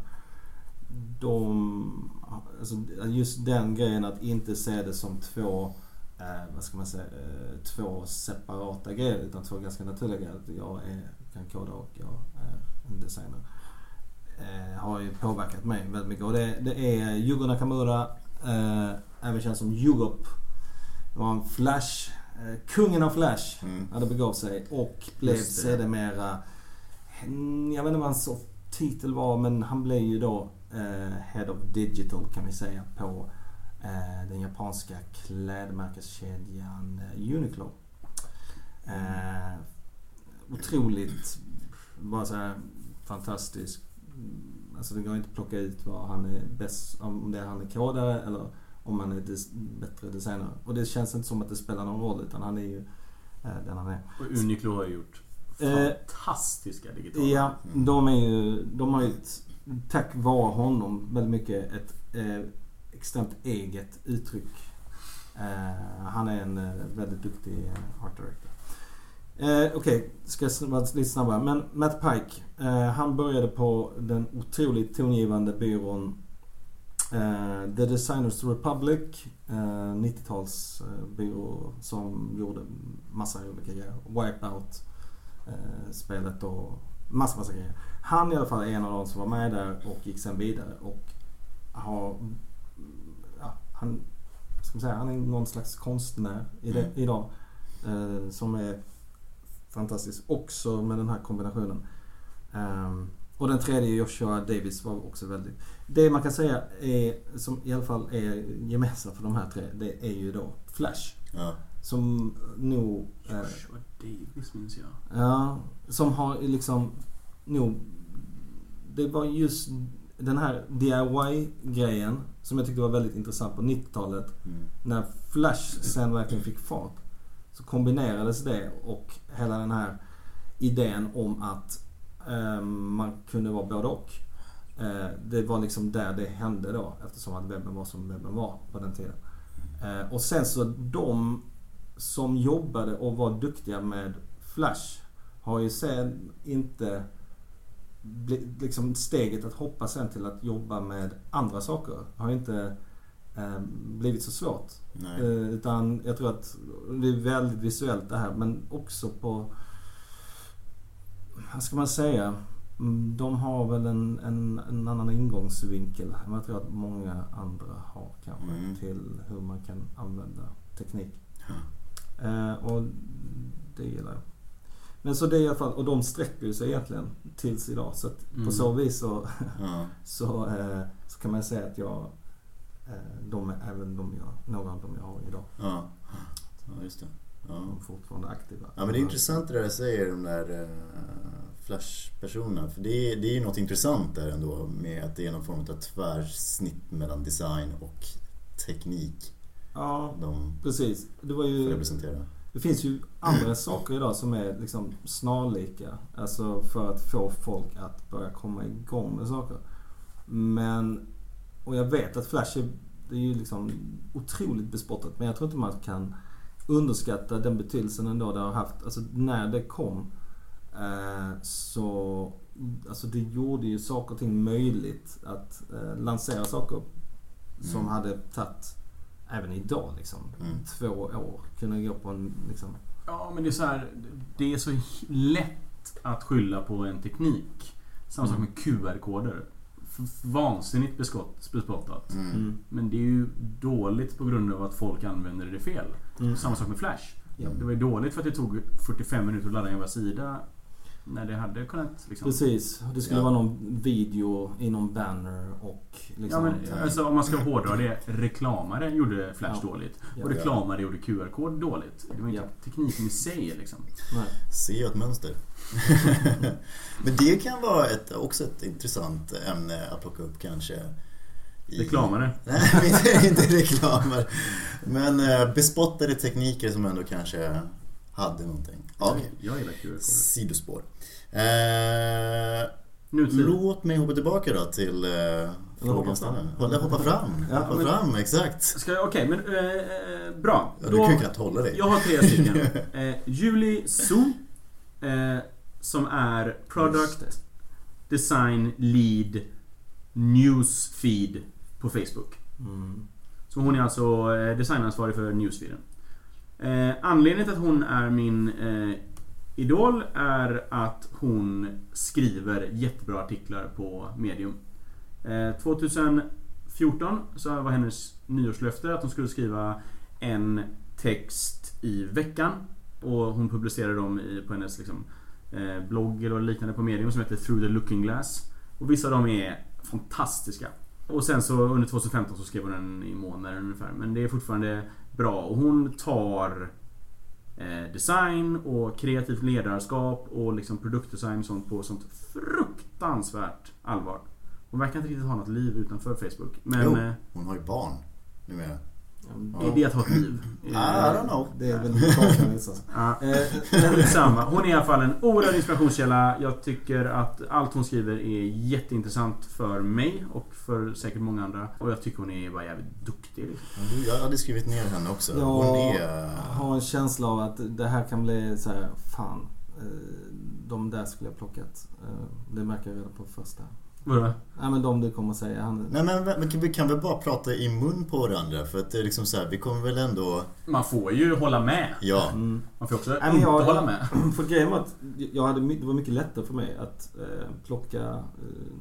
De, alltså just den grejen att inte se det som två eh, vad ska man säga, eh, två separata grejer utan två ganska naturliga grejer. Jag är, kan koda och jag är en designer. Eh, har ju påverkat mig väldigt mycket. Och det, det är Yugo Nakamura, eh, även känd som Yugop. Det var en Flash, eh, kungen av Flash, mm. hade begav sig och blev sedermera, jag vet inte vad hans titel var men han blev ju då eh, Head of Digital kan vi säga på den japanska klädmärkeskedjan eh, Uniqlo. Eh, otroligt, bara så här fantastisk Alltså det går inte att plocka ut vad han är bäst, om det är han är kodare eller om han är des, bättre designer. Och det känns inte som att det spelar någon roll utan han är ju eh, den han är. Och Uniqlo har gjort Eh, fantastiska digitala. Ja, de är ju, de har ju ett, tack vare honom väldigt mycket ett eh, extremt eget uttryck. Eh, han är en eh, väldigt duktig eh, art director. Eh, Okej, ska vara lite snabbare. Men Matt Pike, eh, han började på den otroligt tongivande byrån eh, The Designers Republic. Eh, 90-talsbyrå eh, som gjorde massa olika grejer. Wipeout eh, spelet och massa, massa grejer. Han i alla fall är en av de som var med där och gick sen vidare och har... Han, ska man säga, han är någon slags konstnär i det, Mm. idag. Eh, som är fantastisk också med den här kombinationen. Ehm, och den tredje, Joshua Davis, var också väldigt... Det man kan säga är, som i alla fall är gemensamt för de här tre, det är ju då Flash. Ja. Som nog... Eh, Joshua Davis minns jag. Ja, som har liksom nog... Det var just den här DIY-grejen som jag tyckte var väldigt intressant på 90-talet. Mm. När Flash sen verkligen fick fart. Så kombinerades det och hela den här idén om att eh, man kunde vara både och. Eh, det var liksom där det hände då eftersom att webben var som webben var på den tiden. Eh, och sen så de som jobbade och var duktiga med Flash har ju sen inte liksom steget att hoppa sen till att jobba med andra saker har inte eh, blivit så svårt. Eh, utan jag tror att det är väldigt visuellt det här men också på... Vad ska man säga? Mm, De har väl en, en, en annan ingångsvinkel än vad jag tror att många andra har kanske Mm. till hur man kan använda teknik. Eh, och det gillar jag. Men så det är i alla fall, och de sträcker ju sig egentligen tills idag. Så Mm. på så vis så, Ja. så, eh, så kan man säga att jag, eh, de är även de jag, några av dem jag har idag. Ja. ja, just det. Ja. De är fortfarande aktiva. Ja men det är intressant det där du säger, de där uh, Flash-personerna. För det är, det är ju något intressant där ändå med att det är någon form av tvärsnitt mellan design och teknik Ja, de precis. Det var ju... representera. Det finns ju andra saker idag som är liksom snarlika. Alltså för att få folk att börja komma igång med saker. Men... Och jag vet att Flash är, det är ju liksom otroligt bespottat. Men jag tror inte man kan underskatta den betydelsen ändå det har haft. Alltså när det kom eh, så... Alltså det gjorde ju saker och ting möjligt att eh, lansera saker som Mm. hade tagit även idag liksom. Mm. Två år. Kunna gå på en liksom... Ja, men det är så här. Det är så lätt att skylla på en teknik. Samma sak Mm. med QR-koder. Vansinnigt beskott- bespottat. Mm. Mm. Men det är ju dåligt på grund av att folk använder det fel. Mm. Samma sak med Flash. Ja. Det var ju dåligt för att det tog 45 minuter att ladda en sida. När det hade kunnat liksom... Precis. Det skulle Ja. vara någon video i någon banner och Ja, liksom... men alltså, om man ska hårdra det. Reklamare gjorde Flash Ja. dåligt. Ja. Och reklamare gjorde QR-kod dåligt. Det var inte Ja. tekniken i sig liksom. Nej. Ser jag ett mönster. Men det kan vara ett, också ett intressant ämne att plocka upp kanske. i- Reklamare. Nej, inte, inte reklamer. Men eh, bespottade tekniker som ändå kanske hade någonting. Okej, Jag gillar QR-koder. sidospår. Eh, Nutid. låt mig hoppa tillbaka då till eh, hoppa frågan. fram. Eller hoppa fram. Ja, hoppa men- fram, exakt. Okej men eh, bra. Ja, du kan ju knappt hålla dig. jag har tre stycken. Eh, Julie Su. Eh, som är Product Design Lead Newsfeed på Facebook. Mm. Så hon är alltså eh, designansvarig för Newsfeeden. Eh, anledningen till att hon är min eh, idol är att hon skriver jättebra artiklar på medium. Eh, 2014 så var hennes nyårslöfte att hon skulle skriva en text i veckan. Och hon publicerade dem i, på hennes liksom, eh, blogg eller liknande på medium som heter Through the Looking Glass. Och vissa av dem är fantastiska. Och sen så under 2015 så skrev hon den i månader ungefär. Men det är fortfarande bra. Och hon tar eh, design och kreativt ledarskap och liksom produktdesign och sånt på sånt fruktansvärt allvar. Hon verkar inte riktigt ha något liv utanför Facebook. Men Jo. eh, Hon har ju barn numera. Är det att ha ett liv? I don't know. Det är väl. Ja. Eh, Skitsamma. Hon är i alla fall en oerhörd inspirationskälla. Jag tycker att allt hon skriver är jätteintressant för mig och för säkert många andra. Och jag tycker hon är bara jävligt duktig. Jag hade skrivit ner henne också. Hon Jag är... har en känsla av att det här kan bli så här, fan. eh, De där skulle jag plockat. Eh, Det märker jag redan på första. Vadå? Nej men de du kommer säga. Han, Nej men men kan vi kan väl bara prata i mun på varandra för att det är liksom så här, vi kommer väl ändå... Man får ju hålla med. Ja. mm. Man får också Nej, men inte jag- hålla med. För grejen var att jag hade, det var mycket lättare för mig att eh, plocka eh,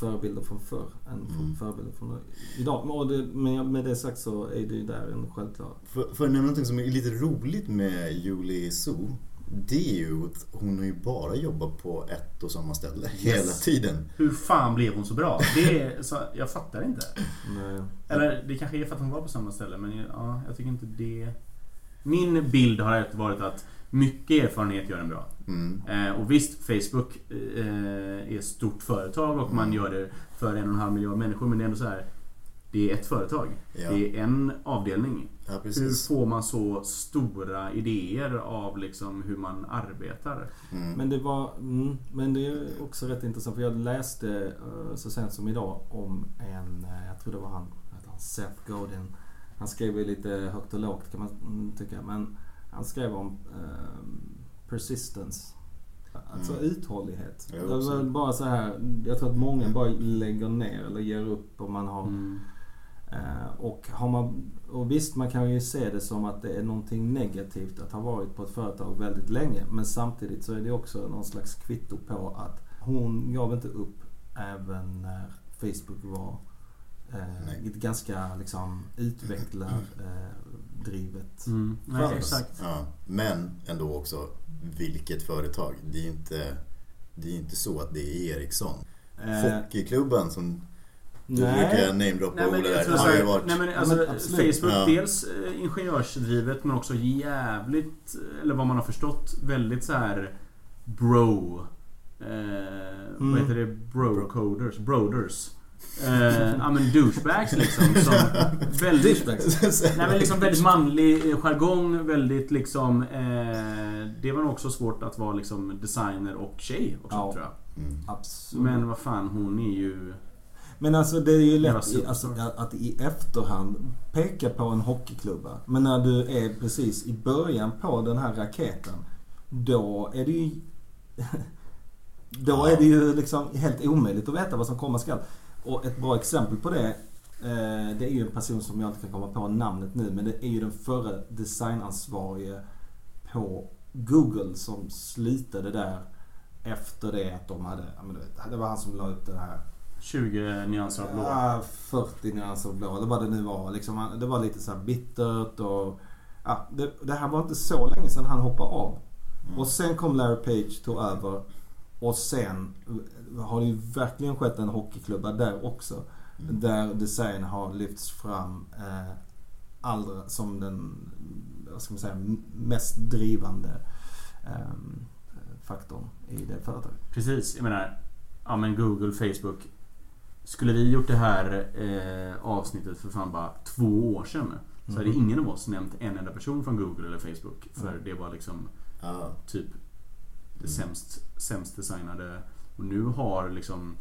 förebilder från förr än från Mm. förebilder från idag. Men, och det, men med det sagt så är det ju där en självklar... För, för att nämna någonting som är lite roligt med Julie Su det är ju att hon har ju bara jobbat på ett och samma ställe hela tiden. Hur fan blev hon så bra? Det är, så, jag fattar inte. Nej. Eller det kanske är för att hon var på samma ställe men ja, jag tycker inte det... Min bild har varit att mycket erfarenhet gör en bra. Mm. Eh, och visst, Facebook eh, är ett stort företag och man gör det för en och en halv miljard människor men det är ändå så här. Det är ett företag. Ja. Det är en avdelning. Ja, Hur får man så stora idéer av liksom hur man arbetar? Mm. Men det var... Mm, men det är också rätt intressant för jag läste eh, så sent som idag om en, eh, jag tror det var han, Seth Godin. Han skrev ju lite högt och lågt kan man mm, tycka. Men han skrev om eh, persistence. Alltså Mm. uthållighet. Jo, det var absolut. bara så här, jag tror att många bara lägger ner eller ger upp om man har Mm. Eh, Och, har man, och visst, man kan ju se det som att det är någonting negativt att ha varit på ett företag väldigt länge. Men samtidigt så är det också någon slags kvitto på att hon gav inte upp även när Facebook var eh, ett ganska liksom utvecklat eh, drivet. Mm. Nej, exakt. Ja, men ändå också, vilket företag? Det är ju inte, det är ju inte så att det är Ericsson. Eh, Hockeyklubben som du nej. brukar namedroppa Nej men, Ola där, tror har ju varit... nej, men alltså, men absolut. Facebook, Ja. dels eh, ingenjörsdrivet men också jävligt, eller vad man har förstått, väldigt så här bro... Eh, Mm. Vad heter det? Bro-coders? Broders. Eh, ja men douchebags liksom. Som väldigt, nej, men liksom väldigt manlig eh, jargong. Väldigt liksom... Eh, det var nog också svårt att vara liksom designer och tjej också Ja. tror jag. Mm. Absolut. Men vad fan, hon är ju... Men alltså det är ju lätt i, alltså, att- i efterhand peka på en hockeyklubba. Men när du är precis i början på den här raketen. Då är det ju... Då är det ju liksom helt omöjligt att veta vad som komma skall. Och ett bra exempel på det. Eh, det är ju en person som jag inte kan komma på namnet nu. Men det är ju den förra designansvarige på Google som slutade där efter det att de hade... Det var han som la ut det här 20 nyanser av blå. Ja, 40 nyanser av blå eller vad det nu var. Liksom, det var lite så här bittert och... Ja, det, det här var inte så länge sedan han hoppade av. Och sen kom Larry Page, tog över. Och sen har det ju verkligen skett en hockeyklubba där också. Där design har lyfts fram eh, allra som den, vad ska man säga, mest drivande eh, faktorn i det företaget. Precis, jag menar... Ja men Google, Facebook. Skulle vi gjort det här eh, avsnittet för fan bara två år sedan så hade Mhm. ingen av oss nämnt en enda person från Google eller Facebook. För Mm. det var liksom Ja. typ det Mm. sämst, sämst designade. Och nu har liksom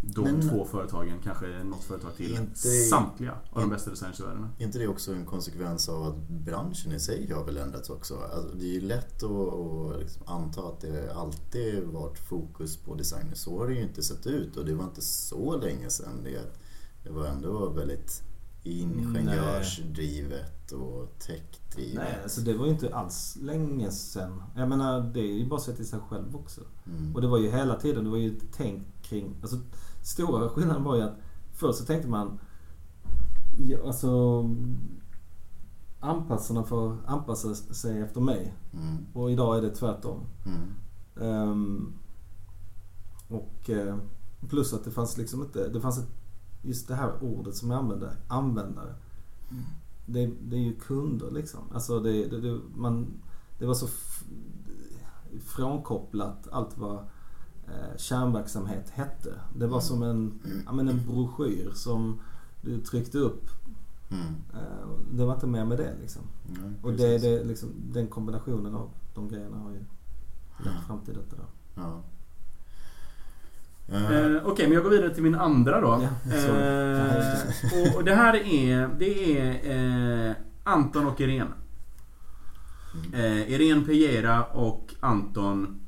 de Men- två företagen, kanske något företag till, Inte- samtliga av de bästa världen. Är inte det också en konsekvens av att branschen i sig har väl ändrats också? Alltså, det är ju lätt att, att liksom anta att det alltid varit fokus på designer. Så har det ju inte sett ut och det var inte så länge sedan. Det, det var ändå väldigt ingenjörsdrivet och techdrivet. Nej, alltså det var ju inte alls länge sedan. Jag menar, det är ju bara sett i sig själv också. Mm. Och det var ju hela tiden, det var ju ett tänk kring... Alltså, stora skillnaden var ju att först så tänkte man... Ja, alltså... Anpassarna får anpassa sig efter mig. Mm. Och idag är det tvärtom. Mm. Ehm, och eh, plus att det fanns liksom inte... Det fanns ett, just det här ordet som jag använde, användare. Det, det är ju kunder liksom. Alltså det, det, det, man, det var så frånkopplat allt vad kärnverksamhet hette. Det var som en, ja, men en broschyr som du tryckte upp. Mm. Eh, det var inte mer med det liksom. Nej, Och det, det, liksom, den kombinationen av de grejerna har ju lett Ja. fram till detta då. Ja. Eh, Eh, Okej, men jag går vidare till min andra då. Ja. Eh, och, och det här är, det är eh, Anton och Irene. mm. Eh, Irene Pereira och Anton...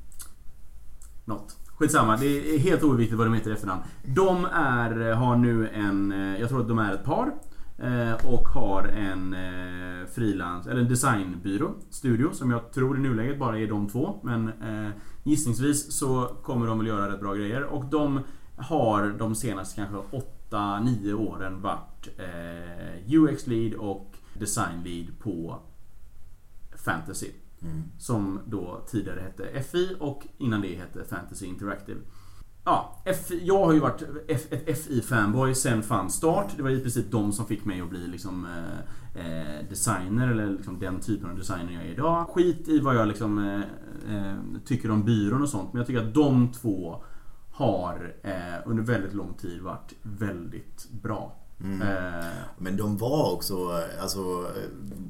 Något. Skitsamma, det är helt oviktigt vad de heter i efternamn. De är, har nu en, eh, jag tror att de är ett par. Eh, och har en eh, frilans, eller en designbyrå, studio, som jag tror i nuläget bara är de två. Men gissningsvis så kommer de väl göra rätt bra grejer. Och de har de senaste kanske 8-9 åren varit UX-lead och design-lead på Fantasy. Mm. Som då tidigare hette FI och innan det hette Fantasy Interactive. Ja, F, jag har ju varit F, ett FI-fanboy sen fan start. Det var i princip de som fick mig att bli liksom eh, eh, designer eller liksom den typen av designer jag är idag. Skit i vad jag liksom eh, eh, tycker om byrån och sånt. Men jag tycker att de två har eh, under väldigt lång tid varit väldigt bra. Mm. Eh, Men de var också alltså,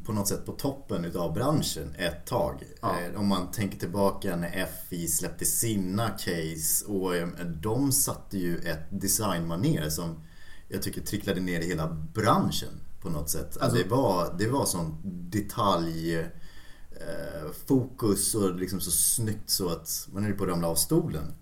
på något sätt på toppen utav branschen ett tag. Ja. Eh, Om man tänker tillbaka när FI släppte sina case och eh, de satte ju ett designmanér som jag tycker tricklade ner i hela branschen på något sätt. Alltså, Alltså- det, var, det var sån detalj eh, och liksom så snyggt så att man är på att ramla av stolen.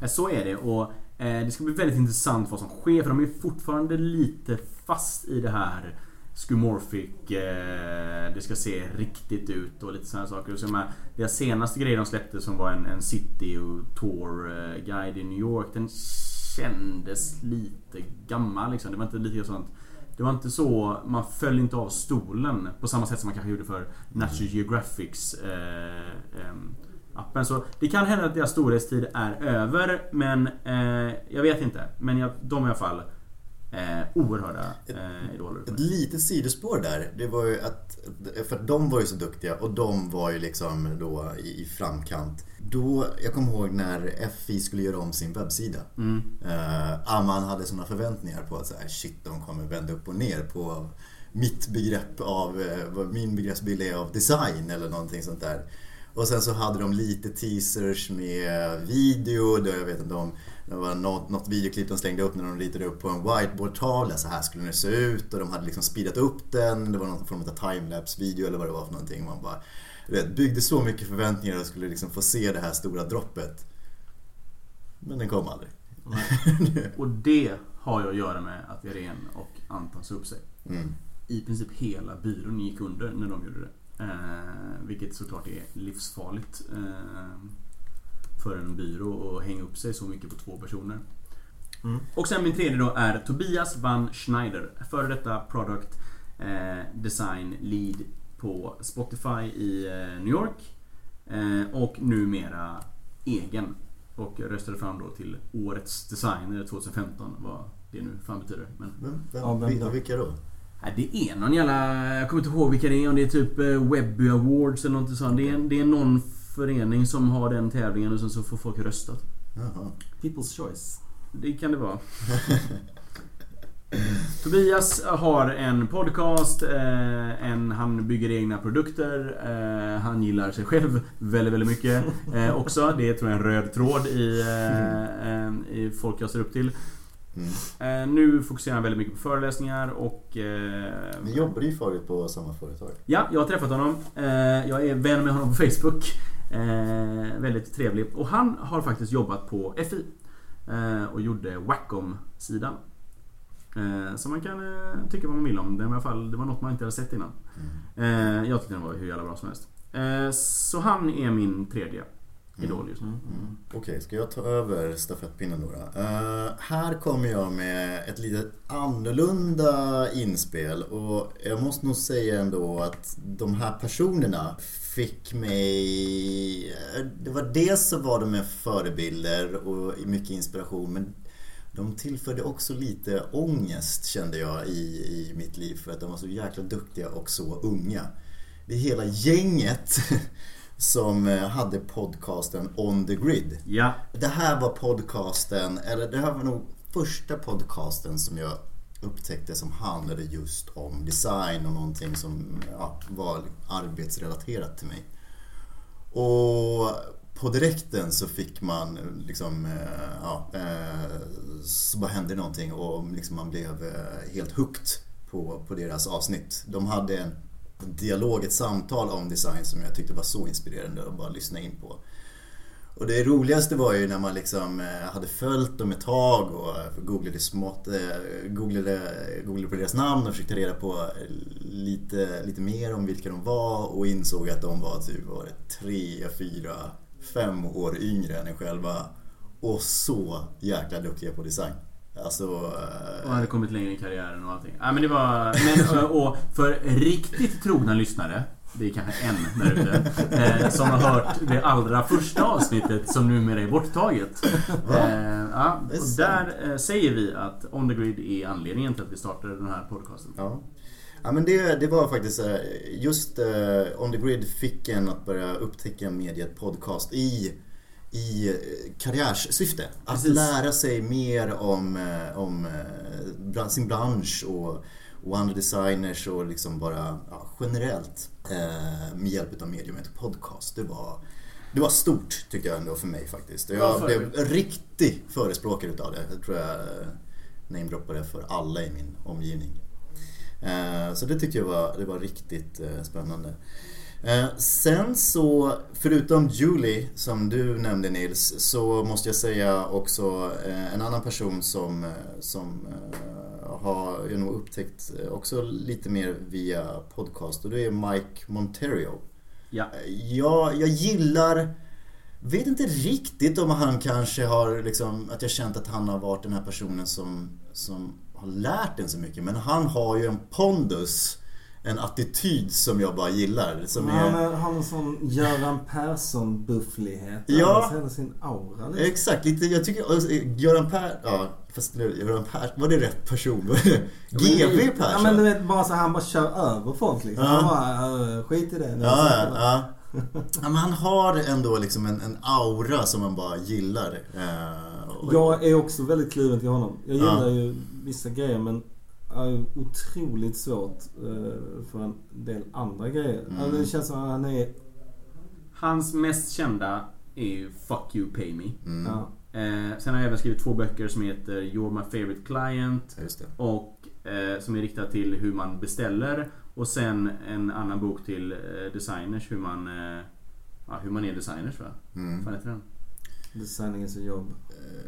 Ja, så är det och eh, det ska bli väldigt intressant vad som sker för de är fortfarande lite fast i det här Skumorphic, eh, det ska se riktigt ut och lite sådana saker. Så de här, deras senaste grej de släppte som var en, en city och tour eh, guide i New York. Den kändes lite gammal liksom. Det var inte lite sånt det var inte så, man föll inte av stolen på samma sätt som man kanske gjorde för National Geographics eh, ehm, appen. Så det kan hända att deras storhetstid är över men eh, jag vet inte. Men jag, de är i alla fall eh, oerhörda eh, idoler. Ett litet sidospår där, det var ju att, för att de var ju så duktiga och de var ju liksom då i, i framkant. Då, jag kommer ihåg när FI skulle göra om sin webbsida. Mm. Uh, man hade sådana förväntningar på att så här, shit, de kommer vända upp och ner på mitt begrepp av, eh, vad min begreppsbild är av design eller någonting sånt där. Och sen så hade de lite teasers med video, då jag vet inte om det var något, något videoklipp de slängde upp när de ritade upp på en whiteboardtavla, så här skulle den se ut och de hade liksom speedat upp den, det var någon form av timelapse video eller vad det var för någonting. Man bara, vet, byggde så mycket förväntningar och skulle liksom få se det här stora droppet. Men den kom aldrig. Och det har ju att göra med att Irene och Anton sa upp sig. Mm. I princip hela byrån gick under när de gjorde det. Eh, vilket såklart är livsfarligt eh, för en byrå att hänga upp sig så mycket på två personer. Mm. Och sen min tredje då är Tobias van Schneider. Före detta Product eh, Design Lead på Spotify i eh, New York. Eh, och numera egen. Och jag röstade fram då till Årets Designer 2015. Vad det nu fan betyder. Men Vem, vem, Ja, vem vilka då? Nej, det är någon jävla... Jag kommer inte ihåg vilka det är. Om det är typ eh, Webby Awards eller något sånt. Det är, det är någon förening som har den tävlingen och sen så får folk rösta. Jaha. People's choice. Det kan det vara. Tobias har en podcast, eh, en, han bygger egna produkter, eh, han gillar sig själv väldigt, väldigt mycket eh, också. Det tror jag är en röd tråd i, i folk jag ser upp till. Mm. Eh, nu fokuserar han väldigt mycket på föreläsningar och... Eh, Ni jobbade ju förut på samma företag. Ja, jag har träffat honom. Eh, jag är vän med honom på Facebook. Eh, väldigt trevlig. Och han har faktiskt jobbat på FI. Och gjorde Wacom-sidan. Som man kan tycka vad man vill om. Det, i alla fall, det var något man inte hade sett innan. Mm. Jag tyckte den var hur jävla bra som helst. Så han är min tredje idol just nu. Mm. Okej, ska jag ta över stafettpinnen då? då? Eh, här kommer jag med ett lite annorlunda inspel och jag måste nog säga ändå att de här personerna fick mig... eh, Det var dels så var de med förebilder och mycket inspiration men de tillförde också lite ångest kände jag i, i mitt liv för att de var så jäkla duktiga och så unga. Det hela gänget som eh, hade podcasten On the Grid. Ja. Det här var podcasten, eller det här var nog första podcasten som jag upptäckte som handlade just om design och någonting som ja, var arbetsrelaterat till mig. Och på direkten så fick man liksom, eh, ja, eh, så bara hände någonting och liksom man blev helt hooked på, på deras avsnitt. De hade en dialog, ett samtal om design som jag tyckte var så inspirerande att bara lyssna in på. Och det roligaste var ju när man liksom eh, hade följt dem ett tag och eh, googlade, smått, eh, googlade, googlade på deras namn och försökte reda på lite, lite mer om vilka de var och insåg att de var typ var det, tre, fyra, fem år yngre än en själva och så jäkla duktiga på design. Alltså... Och hade kommit längre i karriären och allting. Ja, men det var... Men, och för riktigt trogna lyssnare det är kanske en där ute. Eh, som har hört det allra första avsnittet som numera är borttaget. Eh, ja, och där eh, säger vi att On the Grid är anledningen till att vi startade den här podcasten. Ja. Ja men det, det var faktiskt just On the Grid fick en att börja upptäcka mediet podcast i, i karriärssyfte. Att Precis. lära sig mer om, om sin bransch och, och andra designers och liksom bara ja, generellt uh, med hjälp av mediumet podcast. Det var, det var stort tycker jag ändå för mig faktiskt. Jag blev riktig förespråkare utav det. Jag tror jag namedroppade för alla i min omgivning. Eh, så det tyckte jag var, det var riktigt eh, spännande. Eh, sen så, förutom Julie som du nämnde Nils, så måste jag säga också en annan person som, som har jag nog upptäckt också lite mer via podcast och det är Mike Monterio. Ja. Jag, jag gillar Vet inte riktigt om han kanske har liksom, att jag känt att han har varit den här personen som, som har lärt en så mycket. Men han har ju en pondus. En attityd som jag bara gillar. Som han är... har en sån Göran Persson-bufflighet. Ja. Hela sin aura. Liksom. Exakt. Lite, jag tycker alltså, Göran Persson... Ja, fast Göran Persson... Var det rätt person? GV Persson? Ja men du vet bara så han bara kör över folk liksom. Ja. Han bara, skit i det. Ja, ja, ja. ja, men han har ändå liksom en, en aura som man bara gillar. Uh, och... Jag är också väldigt kluven till honom. Jag gillar ja. ju vissa grejer men är otroligt svårt eh, för en del andra grejer. Mm. Alltså, det känns som att han är... Hans mest kända är ju Fuck You Pay Me. Mm. Ja. Eh, sen har jag även skrivit två böcker som heter You're My Favorite Client. Och eh, som är riktad till hur man beställer. Och sen en annan bok till eh, designers hur man, eh, ja, hur man är designers va? Mm. Vad heter den? Designing is a jobb.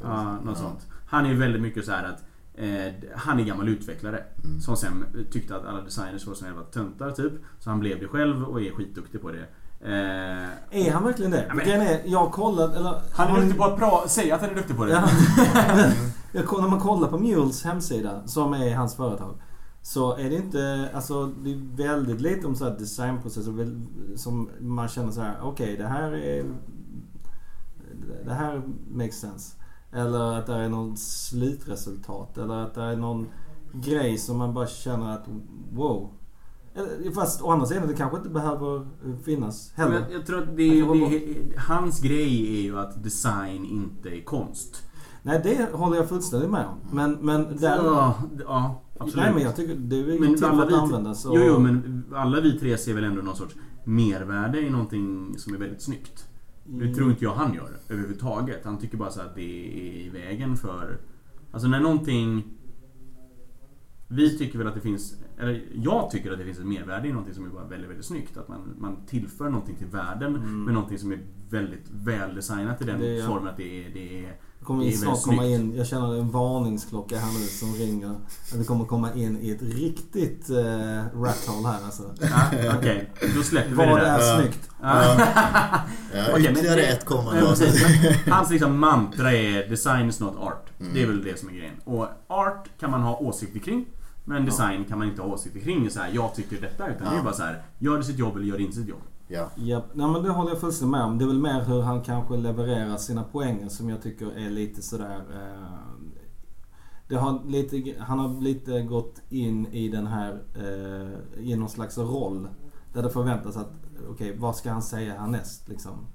Ja, något ja. sånt. Han är ju väldigt mycket så här att Eh, han är gammal utvecklare. Mm. Som sen tyckte att alla designers var så jävla töntar typ. Så han blev det själv och är skitduktig på det. Eh, är han verkligen det? Ja, men, är, jag har kollat, eller... Han är han, duktig på att pra, säga att han är duktig på det. Ja, jag, när man kollar på Mules hemsida, som är hans företag. Så är det inte, alltså det är väldigt lite om så här designprocesser som man känner så här: okej okay, det här är... Det här makes sense. Eller att det är något slutresultat. Eller att det är någon grej som man bara känner att wow. Fast å andra sidan, det kanske inte behöver finnas heller. Jag, jag tror att det, det, hans grej är ju att design inte är konst. Nej, det håller jag fullständigt med om. Men, men där... Ja, ja, absolut. Nej, men jag tycker det är inget till att använda. Så... Jo, jo, men alla vi tre ser väl ändå någon sorts mervärde i någonting som är väldigt snyggt. Det tror inte jag han gör överhuvudtaget. Han tycker bara så att det är i vägen för... Alltså när någonting... Vi tycker väl att det finns... Eller jag tycker att det finns ett mervärde i någonting som är bara väldigt, väldigt snyggt. Att man, man tillför någonting till världen mm. med någonting som är väldigt väldesignat i den det, formen att det är, det är kommer det snart komma in, jag känner en varningsklocka här nu som ringer. Att det kommer komma in i ett riktigt uh, rat hole här alltså. Ja, Okej, okay. då släpper vi Vad det där. Vad är snyggt? Ja. ja, ytterligare ett kommande Hans liksom mantra är Design is not art. Mm. Det är väl det som är grejen. Och art kan man ha åsikter kring. Men design kan man inte ha åsikter kring. Så här, jag tycker detta. Utan det är bara så här, gör det sitt jobb eller gör det inte sitt jobb. Ja. ja. Nej, men det håller jag fullständigt med om. Det är väl mer hur han kanske levererar sina poänger som jag tycker är lite sådär... Eh, det har lite, han har lite gått in i den här, eh, i någon slags roll. där det förväntas att, okej, vad ska han säga härnäst liksom?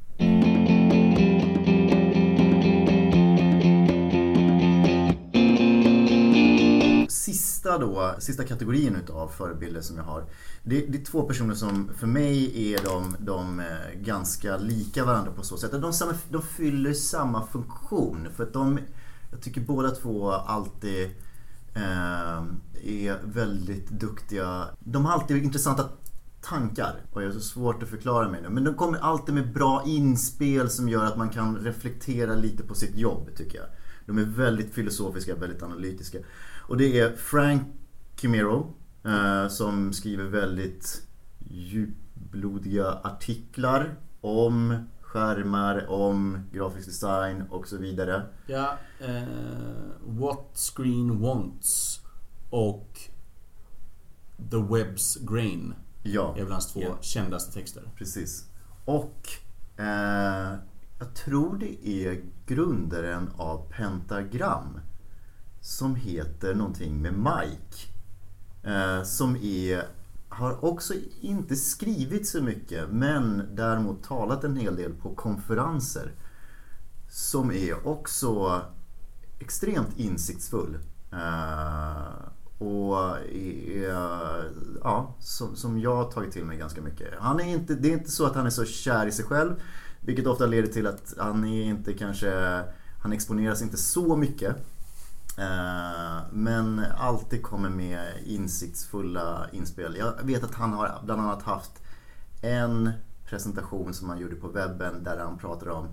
Sista då, sista kategorin utav förebilder som jag har. Det, det är två personer som för mig är de, de eh, ganska lika varandra på så sätt. De, samma, de fyller samma funktion. För att de, jag tycker båda två alltid eh, är väldigt duktiga. De har alltid intressanta tankar. Och jag har så svårt att förklara mig nu. Men de kommer alltid med bra inspel som gör att man kan reflektera lite på sitt jobb tycker jag. De är väldigt filosofiska, väldigt analytiska. Och det är Frank Kimero eh, som skriver väldigt djupblodiga artiklar om skärmar, om grafisk design och så vidare. Ja, eh, What Screen Wants och The Web's Grain Ja, är väl hans två Ja. kändaste texter. precis. Och eh, jag tror det är grundaren av Pentagram som heter någonting med Mike. Eh, som är, har också inte skrivit så mycket men däremot talat en hel del på konferenser. Som är också extremt insiktsfull. Eh, och är, ja, som, som jag har tagit till mig ganska mycket. Han är inte, det är inte så att han är så kär i sig själv. Vilket ofta leder till att han är inte kanske, han exponeras inte så mycket. Eh, Men alltid kommer med insiktsfulla inspel. Jag vet att han har bland annat haft en presentation som han gjorde på webben där han pratade om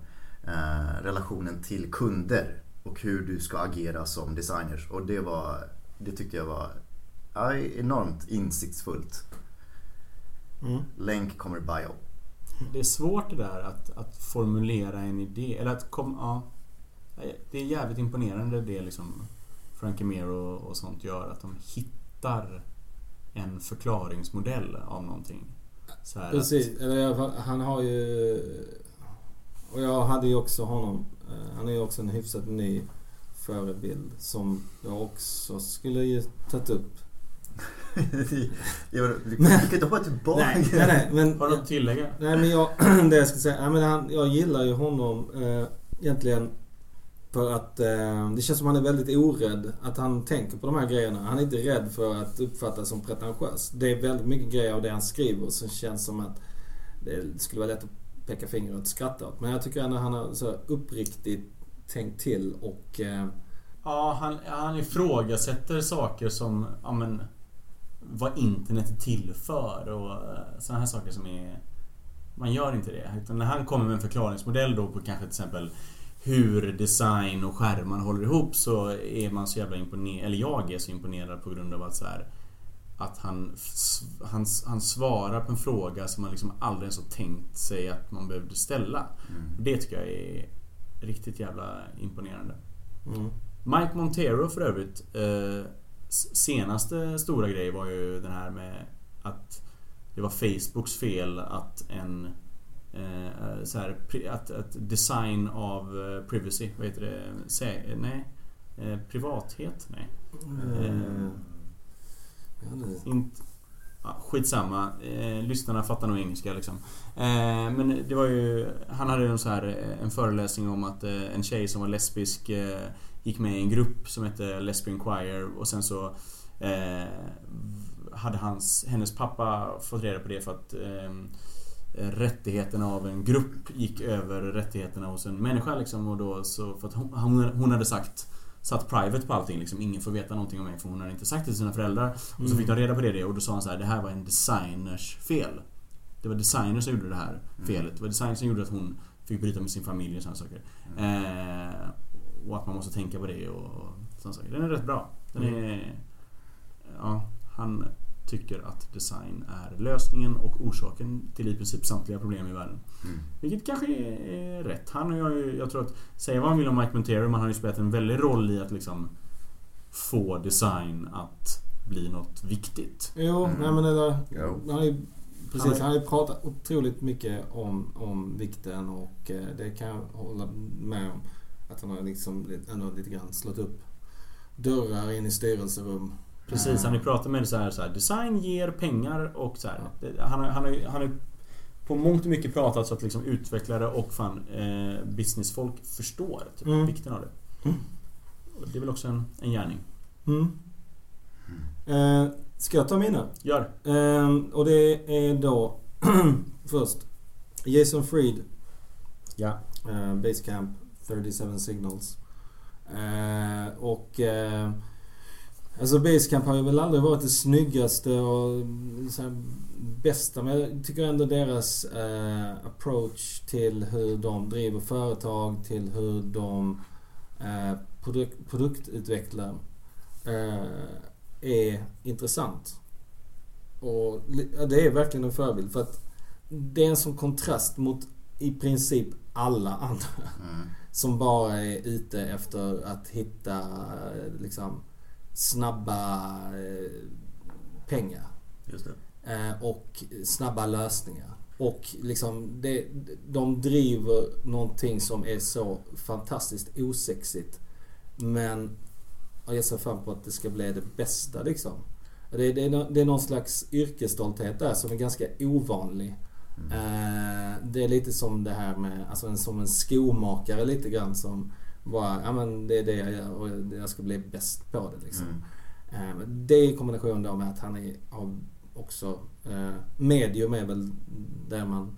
eh, relationen till kunder och hur du ska agera som designers. Och det var, det tyckte jag var enormt insiktsfullt. Mm. Länk kommer bio. Det är svårt det där att, att formulera en idé. Eller att kom, ja. Det är jävligt imponerande det liksom Frankie Mero och sånt gör. Att de hittar en förklaringsmodell av någonting. Så här Precis, eller i alla fall, han har ju... Och jag hade ju också honom. eh, Han är ju också en hyfsat ny förebild som jag också skulle ju tagit upp. Jag- Du kan inte hoppa tillbaka. Nej, nej, nej men... Har du något att tillägga? Nej men jag, det jag ska säga, ja, men han, jag gillar ju honom eh, egentligen för att eh, det känns som han är väldigt orädd. Att han tänker på de här grejerna. Han är inte rädd för att uppfattas som pretentiös. Det är väldigt mycket grejer av det han skriver som känns som att det skulle vara lätt att peka finger och skratta åt. Men jag tycker ändå han har så uppriktigt tänkt till och... Eh, Ja, han, han ifrågasätter saker som, ja men, vad internet är till för och eh, sådana här saker som är... Man gör inte det. Utan när han kommer med en förklaringsmodell då på kanske till exempel hur design och skärmar håller ihop så är man så jävla imponerad, eller jag är så imponerad på grund av att så här, att han, han, han svarar på en fråga som man liksom aldrig ens har tänkt sig att man behövde ställa. Det tycker jag är riktigt jävla imponerande. mm. Mike Montero för övrigt eh, Senaste stora grej var ju den här med att Det var Facebooks fel att en så här, att, att design av eh, privacy, vad heter det? Sä, nej? Eh, privathet? Nej. Eh, det- Inte... Ja, skitsamma. Eh, lyssnarna fattar nog engelska liksom. Eh, men det var ju... Han hade en, så här, eh, en föreläsning om att eh, en tjej som var lesbisk eh, gick med i en grupp som hette Lesbian Choir och sen så eh, hade hans, hennes pappa fått reda på det för att eh, rättigheterna av en grupp gick över rättigheterna hos en människa liksom och då så för att hon, hon, hade sagt Satt private på allting liksom. Ingen får veta någonting om mig för hon hade inte sagt det till sina föräldrar. Och så fick de reda på det och då sa han så här: det här var en designers fel. Det var designers som gjorde det här felet. Det var designers som gjorde att hon fick bryta med sin familj och sådana saker. Eh, och att man måste tänka på det och sådana saker. Den är rätt bra. Den är... Ja, han tycker att design är lösningen och orsaken till i princip samtliga problem i världen. Mm. Vilket kanske är, rätt. Han och jag, ju- jag tror att, säga vad man vill om Mike Montero, men han har ju spelat en väldig roll i att liksom få design att bli något viktigt. Jo, Mm. nej men det där, Jo. han har ju, precis, Han har- ju pratat otroligt mycket om, om vikten och eh, det kan jag hålla med om. Att han har liksom lite- ändå lite grann slått upp dörrar in i styrelserum Precis, han har ju pratat med så här, så här design ger pengar och så här. Det- Han han har, ju- han har på mångt och mycket pratat så att liksom utvecklare och fan eh, businessfolk förstår typ, Mm. vikten av det. Mm. Det är väl också en, en gärning. Mm. Eh, ska jag ta mina? Gör! Ehm, och det är då först Jason Fried, Ja. uh, Basecamp 37 Signals. Eh, och eh, Alltså Basecamp har ju väl aldrig varit det snyggaste och bästa men jag tycker ändå deras eh, approach till hur de driver företag, till hur de eh, produk- produktutvecklar eh, är intressant. Och ja, det är verkligen en förebild för att det är en sån kontrast mot i princip alla andra Mm. som bara är ute efter att hitta liksom snabba eh, pengar. Just det. Eh, och snabba lösningar. Och liksom det, de driver någonting som är så fantastiskt osexigt. Men ja, jag ser fram på att det ska bli det bästa liksom. Det, det, det är någon slags yrkesstolthet där som är ganska ovanlig. Eh, det är lite som det här med, alltså en, som en skomakare lite grann som bara, ja men det är det jag gör och jag ska bli bäst på det liksom. Mm. Eh, Det i kombination då med att han är har också eh, medium är väl där man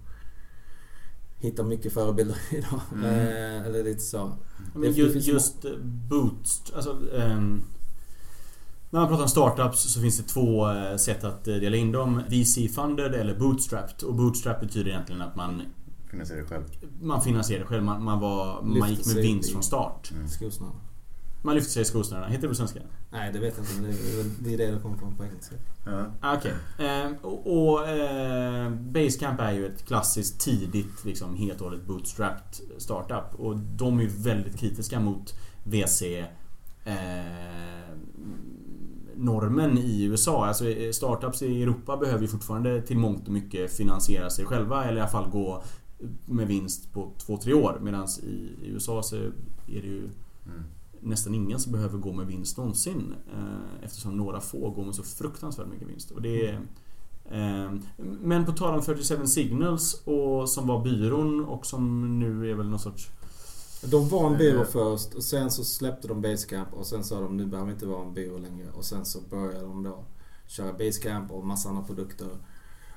hittar mycket förebilder idag. Mm. Eh, eller lite så. Men det just, just eh, Boost, alltså... ehm, när man pratar om startups så finns det två sätt att dela in dem. VC-funded eller bootstrapped. Och bootstrap betyder egentligen att man, Finansiera det själv. man finansierar det själv. Man, man, var, man gick med vinst i- från start. Mm. Skosnören. Man lyfter sig i skosnörena. Heter det på svenska? Nej det vet jag inte men det är, det det kommer från på engelska. Ja. Ah, Okej. Eh, och och eh, Basecamp är ju ett klassiskt tidigt, liksom helt och hållet bootstrapped startup. Och de är ju väldigt kritiska mot VC eh, normen i USA. Alltså startups i Europa behöver ju fortfarande till mångt och mycket finansiera sig själva eller i alla fall gå med vinst på 2-3 år. Medan i, i USA så är det ju Mm. nästan ingen som behöver gå med vinst någonsin. Eh, eftersom några få går med så fruktansvärt mycket vinst. Och det är, eh, men på tal om 37 Signals och som var byrån och som nu är väl någon sorts... De var en byrå Eh. först och sen så släppte de Basecamp och sen sa de nu behöver vi inte vara en byrå längre. Och sen så började de då köra Basecamp och massa andra produkter.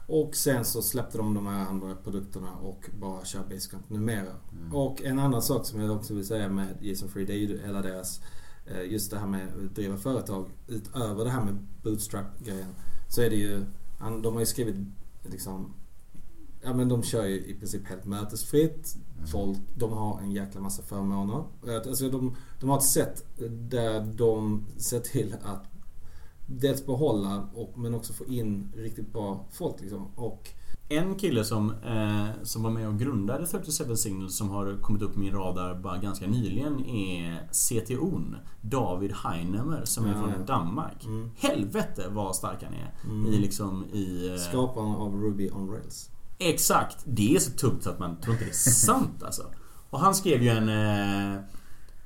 Och sen så släppte de de här andra produkterna och bara kör Basecamp numera. Mm. Och en annan sak som jag också vill säga med Jason Free, det är ju hela deras eh, Just det här med att driva företag. Utöver det här med bootstrap-grejen. Så är det ju, de har ju skrivit liksom Ja men de kör ju i princip helt mötesfritt. Folk, de har en jäkla massa förmåner. Alltså de, de har ett sätt där de ser till att dels behålla och, men också få in riktigt bra folk liksom. Och En kille som, eh, som var med och grundade 37 Signals som har kommit upp på min radar bara ganska nyligen är CTO'n David Heinemer som är Ja, från ja. Danmark. Mm. Helvete vad stark han är. Mm. I liksom i... eh, skaparen av Ruby on Rails. Exakt! Det är så tungt så att man tror inte det är sant alltså. Och han skrev ju en... Eh,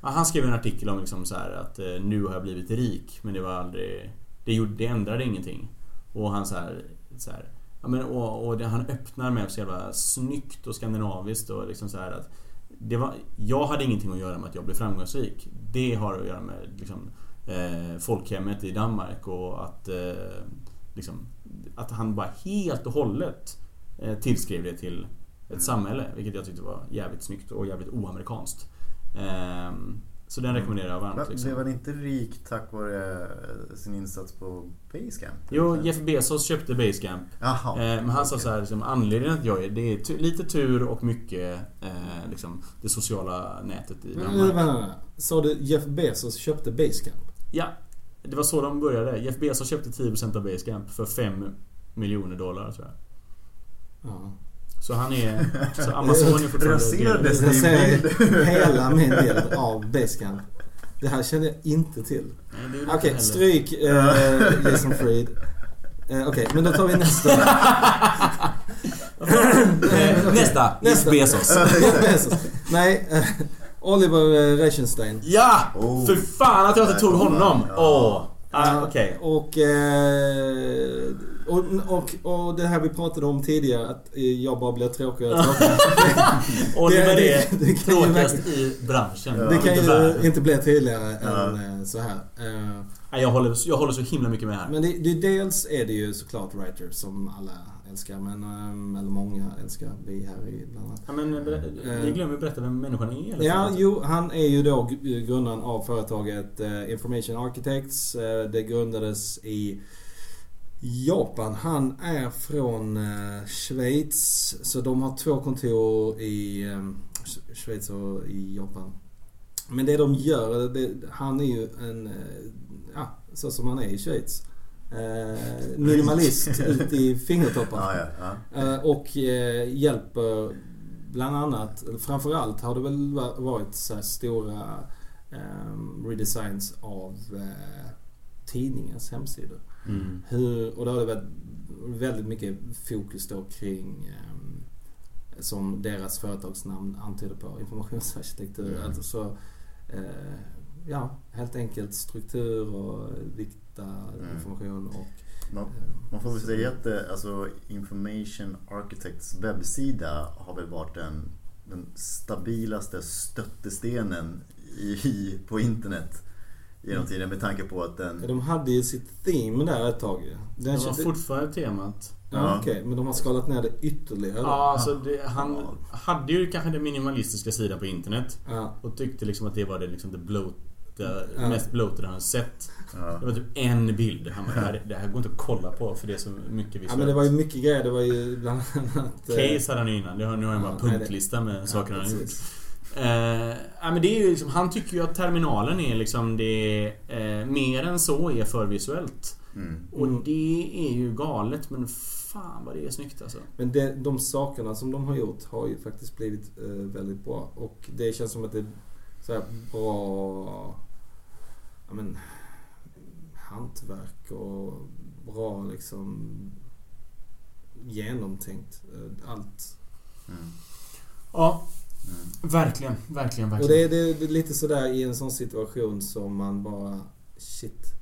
ja, han skrev en artikel om liksom så här att eh, nu har jag blivit rik men det var aldrig... Det, gjorde, det ändrade ingenting. Och han så här, så här ja, men, och, och det, han öppnar med så jävla snyggt och skandinaviskt och liksom så här att det var, jag hade ingenting att göra med att jag blev framgångsrik. Det har att göra med liksom, eh, folkhemmet i Danmark och att, eh, liksom, att han bara helt och hållet eh, tillskrev det till ett samhälle. Vilket jag tyckte var jävligt snyggt och jävligt oamerikanskt. Ehm, så den rekommenderar jag varmt. Men Liksom. Blev han inte rik tack vare eh, sin insats på Basecamp? Jo, Jeff Bezos köpte Basecamp. Jaha. Eh, men han sa okej. så här, liksom, anledningen att jag är det är lite tur och mycket eh, liksom, det sociala nätet i Danmark. vänta, vänta. Sa du Jeff Bezos köpte Basecamp? Ja, det var så de började. Jeff Bezos köpte 10% av Basecamp för 5 miljoner dollar tror jag. Ja. Så han är... Så Amazon är fortfarande... Raserades din hela min bild av Basecamp. Det här känner jag inte till. Okej, heller- stryk eh, Jason Fried. Eh, Okej, men då tar vi nästa. Nästa! Nästa. Bezos. Bezos. Nej, eh, Oliver Reichenstein. Ja! Oh. För fan att jag inte tog honom! Ja. Åh! Ah, okej. och, och, och, och det här vi pratade om tidigare att eh, jag bara blir tråkigare och tråkigare. Oliver Det- är det- det kan ju tråkigast i branschen. Ja. Det kan Inte ju inte bli tydligare Ja. än eh, så här. Eh, Nej, Jag håller, jag håller så himla mycket med här. Men det, det, dels är det ju såklart writers som alla älskar, men, ehm, eller många älskar. Vi här i bland annat. Ja, men vi glömmer berätta vem människan är. eller Ja, jo, han är ju då grundaren av företaget eh, Information Architects. Eh, Det grundades i Japan. Han är från eh, Schweiz. Så de har två kontor i eh, Sch- Schweiz och i Japan. Men det de gör, det, han är ju en, eh, ja, så som han är i Schweiz. Eh, minimalist ut i fingertopparna. Ja, ja, ja. Eh, Och eh, hjälper bland annat, framförallt har det väl va- varit så här stora redesigns av tidningens hemsidor. Mm. Hur, och då har det varit väldigt mycket fokus då kring eh, som deras företagsnamn antyder på, informationsarkitektur. Mm. Alltså så, eh, ja, helt enkelt struktur och vikta Mm. information och Man, eh, man får väl säga att det, alltså, Information Architects webbsida har väl varit den, den stabilaste stöttestenen i, på internet genom tiden med tanke på att den... De hade ju sitt theme där ett tag ju. Den Det var kände- fortfarande temat. Ja, Ja. okej. Men de har skalat ner det ytterligare? Ja, alltså det, han Ja. hade ju kanske den minimalistiska sidan på internet. Ja. Och tyckte liksom att det var det, liksom, det, bloat, det Ja. mest bloatade han sett. Ja. Det var typ en bild. Han bara, det här, det här går inte att kolla på för det är så mycket visuellt. ja, men det var ju mycket grejer. Det var ju bland annat... eh, Case hade han ju innan. Det har, nu har han bara nej, det- punktlista med saker han har gjort. Eh, ja, men det är liksom, han tycker ju att terminalen är liksom det... Eh, mer än så är för visuellt. Mm. Och det är ju galet men fan vad det är snyggt alltså. Men det, de sakerna som de har gjort har ju faktiskt blivit eh, väldigt bra. Och det känns som att det är så här bra... Ja, men, hantverk och bra liksom genomtänkt. eh, Allt. Mm. Ja, Mm. verkligen, verkligen, Och verkligen. det är, det är lite sådär i en sån situation som man bara Shit.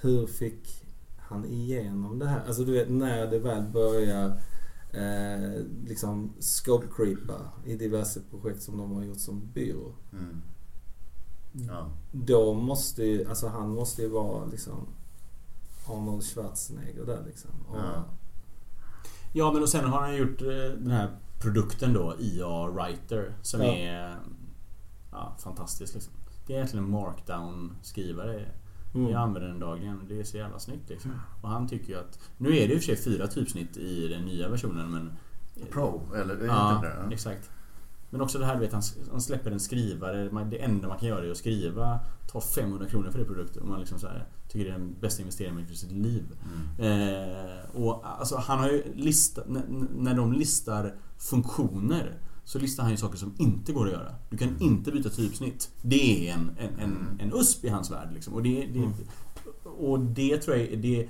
Hur fick han igenom det här? Alltså du vet när det väl börjar eh, liksom scope creepa i diverse projekt som de har gjort som byrå. Mm. Ja. Då måste ju, alltså han måste ju vara liksom Arnold Schwarzenegger där liksom. Och, Ja. Ja men och sen har han gjort eh, den här produkten då, IA Writer, som Ja. är ja, fantastisk liksom. Det är egentligen en markdown-skrivare. Mm. Jag använder den dagligen. Det är så jävla snyggt liksom. Och han tycker ju att... Nu är det i och för sig fyra typsnitt i den nya versionen men... Pro, eller Ja, heter det? exakt. Men också det här du vet, han, han släpper en skrivare. Man- Det enda man kan göra är att skriva. Ta 500 kronor för det produkten. Och man liksom så här, tycker det är den bästa investeringen i sitt liv. Mm. Eh, och alltså han har ju listat, när de listar funktioner så listar han ju saker som inte går att göra. Du kan inte byta typsnitt. Det är en, en, en, en USP i hans värld. Liksom. Och, det, det, Mm. och det tror jag det...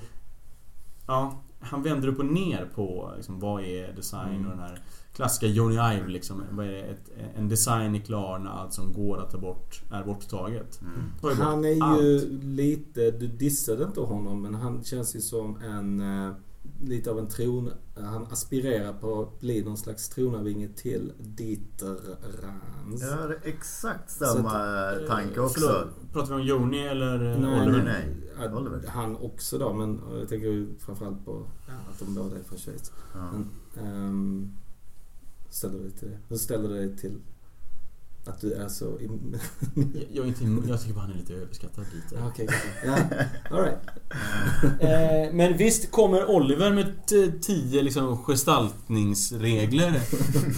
Ja, han vänder upp och ner på liksom, vad är design Mm. och den här klassiska Johnny Ive liksom. Vad är det? Ett, en design är klar när allt som går att ta bort är borttaget. Mm. Ju bort Han är allt. ju lite, du dissade inte honom men han känns ju som en eh, Lite av en tron... Han aspirerar på att bli någon slags tronarvinge till Dieter Rans. Jag hade exakt samma Eh, tanke också. Förlåt, pratar vi om Joni eller eh, Nej, Oliver? nej. Att Oliver. Han också då, men jag tänker ju framförallt på ja, att de båda är från Schweiz. Ja. Men, ehm, ställer du dig till det? Hur ställer du dig till att du är så... im- Jag, jag, är inte, jag tycker bara han är lite överskattad lite. Ja, Okej, ja. All right. Eh, men visst kommer Oliver med t- tio liksom gestaltningsregler.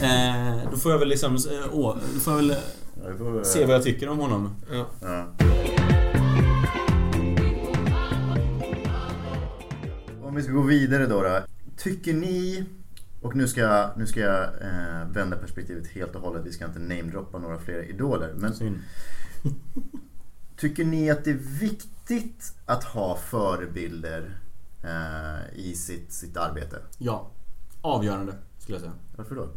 Eh, då får jag väl liksom... eh, Å, då får jag väl får, se vad jag tycker om honom. Ja. Ja. Om vi ska gå vidare då. då. Tycker ni, och nu ska, jag- nu ska jag eh, vända perspektivet helt och hållet. Vi ska inte namedroppa några fler idoler. Men tycker ni att det är viktigt att ha förebilder eh, i sitt, sitt arbete? Ja. Avgörande, skulle jag säga. Varför då?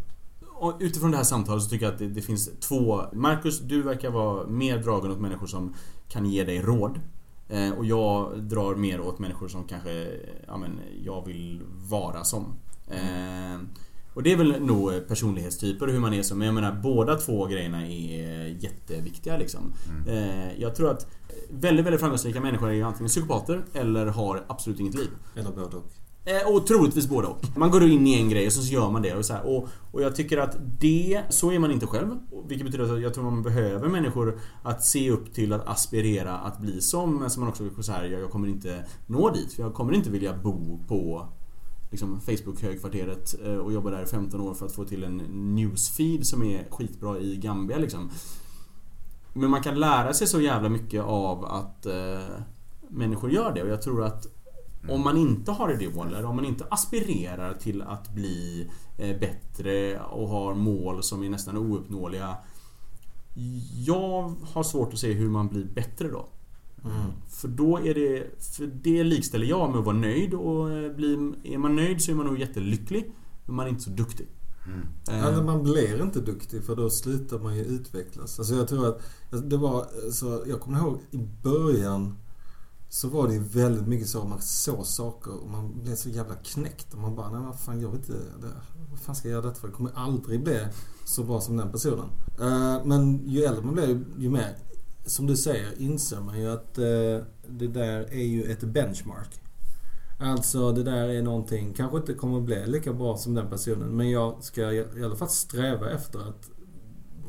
Och utifrån det här samtalet så tycker jag att det, det finns två... Marcus, du verkar vara mer dragen åt människor som kan ge dig råd. Eh, och jag drar mer åt människor som kanske ja, men, jag vill vara som. Eh, och det är väl nog personlighetstyper och hur man är som. Men jag menar båda två grejerna är jätteviktiga liksom. Eh, jag tror att väldigt, väldigt framgångsrika människor är antingen psykopater eller har absolut inget liv. Eller både och. Eh, och troligtvis både och. Man går in i en grej och så gör man det. Och, så här, och, och jag tycker att det, så är man inte själv. Vilket betyder att jag tror man behöver människor att se upp till, att aspirera att bli som. Men som man också så här, jag, jag kommer inte nå dit. För jag kommer inte vilja bo på liksom, Facebook-högkvarteret eh, och jobba där i 15 år för att få till en newsfeed som är skitbra i Gambia liksom. Men man kan lära sig så jävla mycket av att eh, människor gör det och jag tror att om man inte har idoler, om man inte aspirerar till att bli eh, bättre och har mål som är nästan ouppnåeliga. Jag har svårt att se hur man blir bättre då. Mm. För då är det... För det likställer jag med att vara nöjd och eh, bli, är man nöjd så är man nog jättelycklig. Men man är inte så duktig. Eh, Eller man blir inte duktig för då slutar man ju utvecklas. Alltså jag tror att det var så Jag kommer ihåg i början så var det ju väldigt mycket så man såg saker och man blev så jävla knäckt. Och man bara, nej vad fan jag vet inte. Det, vad fan ska jag göra detta för? Jag kommer aldrig bli så bra som den personen. Eh, men ju äldre man blir ju mer, som du säger, inser man ju att eh, det där är ju ett benchmark. Alltså det där är någonting, kanske inte kommer att bli lika bra som den personen. Men jag ska i i alla fall sträva efter att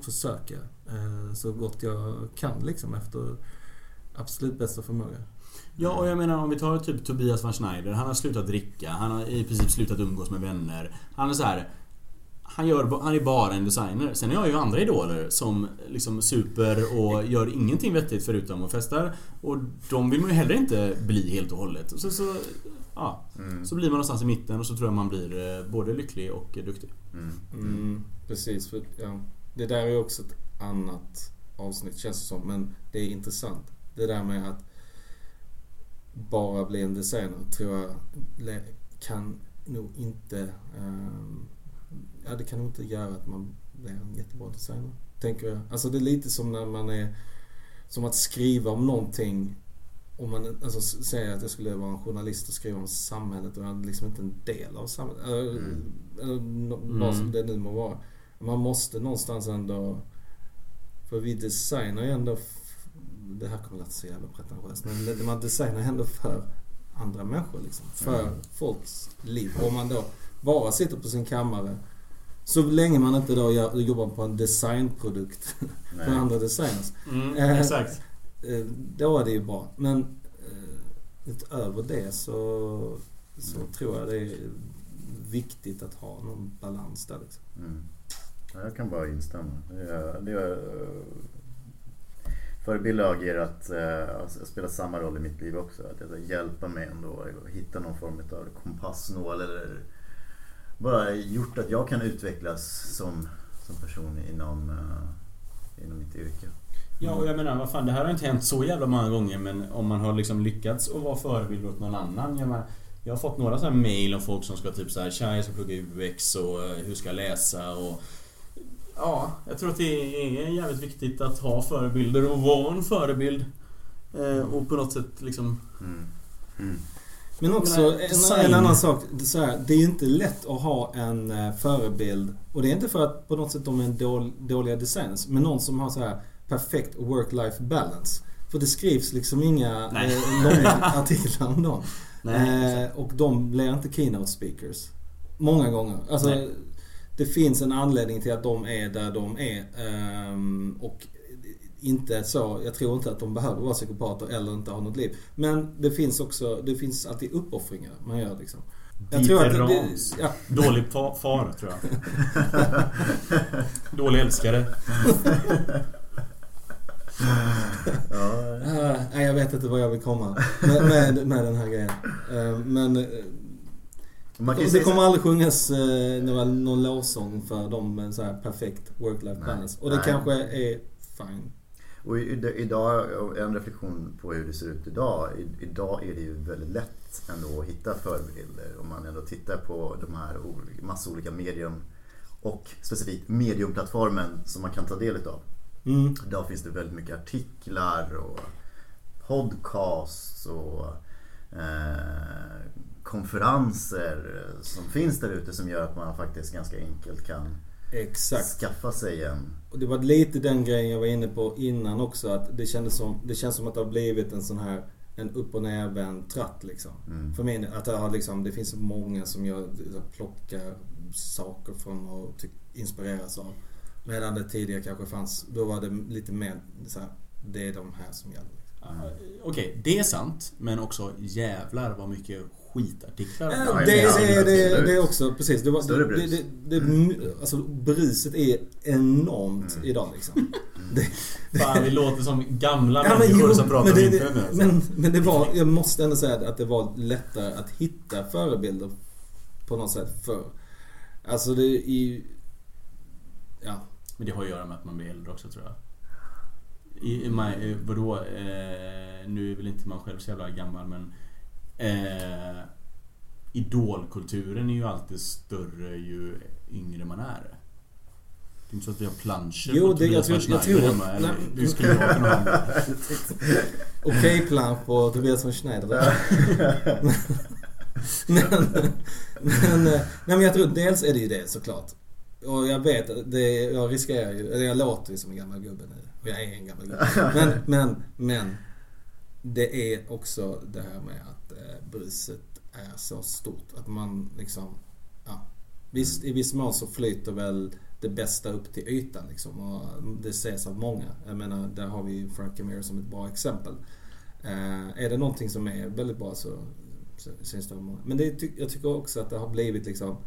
försöka eh, så gott jag kan liksom efter absolut bästa förmåga. Ja, och jag menar om vi tar typ Tobias van Schneider. Han har slutat dricka. Han har i princip slutat umgås med vänner. Han är så här. Han, gör, han är bara en designer. Sen har jag ju andra idoler som liksom super och gör ingenting vettigt förutom att festa. Och de vill man ju heller inte bli helt och hållet. Så, så, ja, Mm. så blir man någonstans i mitten och så tror jag man blir eh, både lycklig och duktig. Mm. Mm, precis, för ja, det där är också ett annat avsnitt känns det som. Men det är intressant. Det där med att bara bli en designer tror jag kan nog inte... ehm, ja, det kan nog inte göra att man blir en jättebra designer. Tänker jag. Alltså det är lite som när man är... Som att skriva om någonting. Om man alltså, säger att jag skulle vara en journalist och skriva om samhället och jag är liksom inte en del av samhället. Eller, Mm. eller Mm. vad som det nu må vara. Man måste någonstans ändå... För vi designar ju ändå... Det här kommer att låta så jävla pretentiöst. Men man designar ändå för andra människor liksom. För Mm. folks liv. Om man då bara sitter på sin kammare. Så länge man inte då gör, jobbar på en designprodukt Nej. andra designers. Mm, Eh, exakt. Eh, Då är det ju bra. Men eh, utöver det så, så tror jag det är viktigt att ha någon balans där liksom. Mm. Ja, jag kan bara instämma. Det är, det är, eh, förebilder har agerat, eh, alltså, spelat samma roll i mitt liv också. Att hjälpa mig ändå att hitta någon form av kompassnål eller bara gjort att jag kan utvecklas som, som person inom, eh, inom mitt yrke. Ja, och jag menar, vad fan, det här har inte hänt så jävla många gånger men om man har liksom lyckats att vara förebild åt någon annan. Jag, menar, jag har fått några sådana här mail om folk som ska typ så här, tja jag ska plugga UX och eh, hur ska jag läsa och... Ja, jag tror att det är jävligt viktigt att ha förebilder och vara en förebild. Eh, och på något sätt liksom... Mm. Mm. Men också en, design. en annan sak. Så här, det är ju inte lätt att ha en eh, förebild. Och det är inte för att på något sätt de är en dål, dåliga designers. Men någon som har så här perfekt work-life balance. För det skrivs liksom inga Nej. eh, långa artiklar om dem. Nej, Eh, och de blir inte keynote speakers. Många gånger. Alltså, Nej. det finns en anledning till att de är där de är. Ehm, och inte så, jag tror inte att de behöver vara psykopater eller inte ha något liv. Men det finns också, det finns alltid uppoffringar man gör liksom. Jag tror att det, det, Rams. ja, Dålig fa- far, tror jag. Dålig älskare. Ja, nej, jag vet inte vad jag vill komma med, med, med den här grejen. Eh, men eh, det kommer aldrig sjungas eh, någon, lovsång för dem med så här perfekt work-life balance. Och det Nej. kanske är fine. Och idag, en reflektion på hur det ser ut idag. Idag är det ju väldigt lätt ändå att hitta förebilder om man ändå tittar på de här massa olika medium och specifikt mediumplattformen som man kan ta del av. Mm. Idag finns det väldigt mycket artiklar och podcasts och eh, konferenser som finns där ute som gör att man faktiskt ganska enkelt kan Exakt. skaffa sig en... Och det var lite den grejen jag var inne på innan också. Att det, kändes som, det känns som att det har blivit en sån här en upp och nervänd tratt liksom. Mm. För mig, att det, har liksom, det finns så många som jag plockar saker från och typ inspireras av. Medan det tidigare kanske fanns, då var det lite mer så här, det är de här som gäller. Uh, Okej, det är sant. Men också jävlar vad mycket skitartiklar. Ja, det, det, det, det är också, precis. Det var, Större det, brus. det, det, det, alltså bruset är enormt Mm. idag liksom. Det, Fan, vi låter som gamla Ja, men, människor jo, som pratar men, om det, internet. det, men, men det var, jag måste ändå säga att det var lättare att hitta förebilder på något sätt förr. Alltså det är Ja. Men det har att göra med att man blir äldre också tror jag. I, i, eh, vadå? Eh, nu är väl inte man själv så jävla gammal men... Eh, idolkulturen är ju alltid större ju yngre man är. Det är inte så att vi har planscher Jo, det- jag tror- jag tror- eller nej. Hur skulle ha det? Okej plan på Tobias von Schneider men, men, nej men jag tror dels är det ju det såklart. Och jag vet, att det, jag riskerar ju, eller jag låter ju som en gammal gubbe nu. Och jag är en gammal gubbe. Men, men, men. Det är också det här med att eh, bruset är så stort. Att man liksom, ja. Visst, i viss mån så flyter väl det bästa upp till ytan liksom. Och det ses av många. Jag menar, där har vi Frank Mir som ett bra exempel. Eh, är det någonting som är väldigt bra så, så syns det av många. Men det, jag tycker också att det har blivit liksom...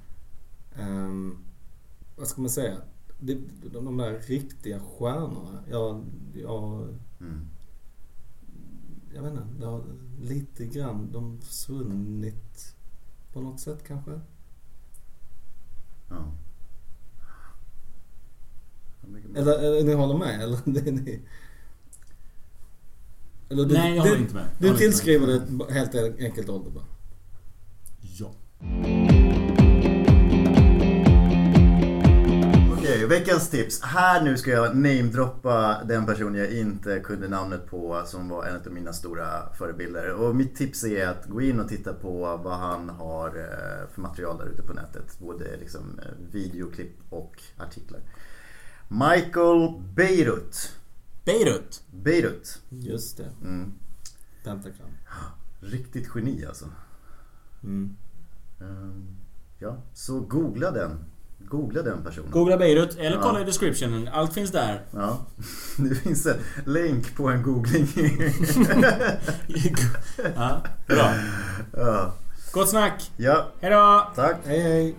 ehm, vad ska man säga? Det, de, de där riktiga stjärnorna. Jag, jag, Mm. Jag vet inte. Det har lite grann de försvunnit på något sätt kanske. Ja. Eller, eller ni håller med? Eller det ni... Eller du, Nej, jag du, håller inte med. Jag Du inte med. tillskriver det helt enkelt ålder bara. Ja. Okej, veckans tips. Här nu ska jag namedroppa den person jag inte kunde namnet på som var en av mina stora förebilder. Och mitt tips är att gå in och titta på vad han har eh, för material där ute på nätet. Både liksom eh, videoklipp och artiklar. Michael Beirut. Beirut. Beirut. Just det. Mm. Pentagram. Riktigt geni alltså. Mm. Ehm, Ja, så googla den. Googla den personen. Googla Beirut eller Ja. kolla i descriptionen. Allt finns där. Ja, det finns en länk på en googling. ja, bra. ja. Gott snack. ja, Hejdå! tack. Hej hej.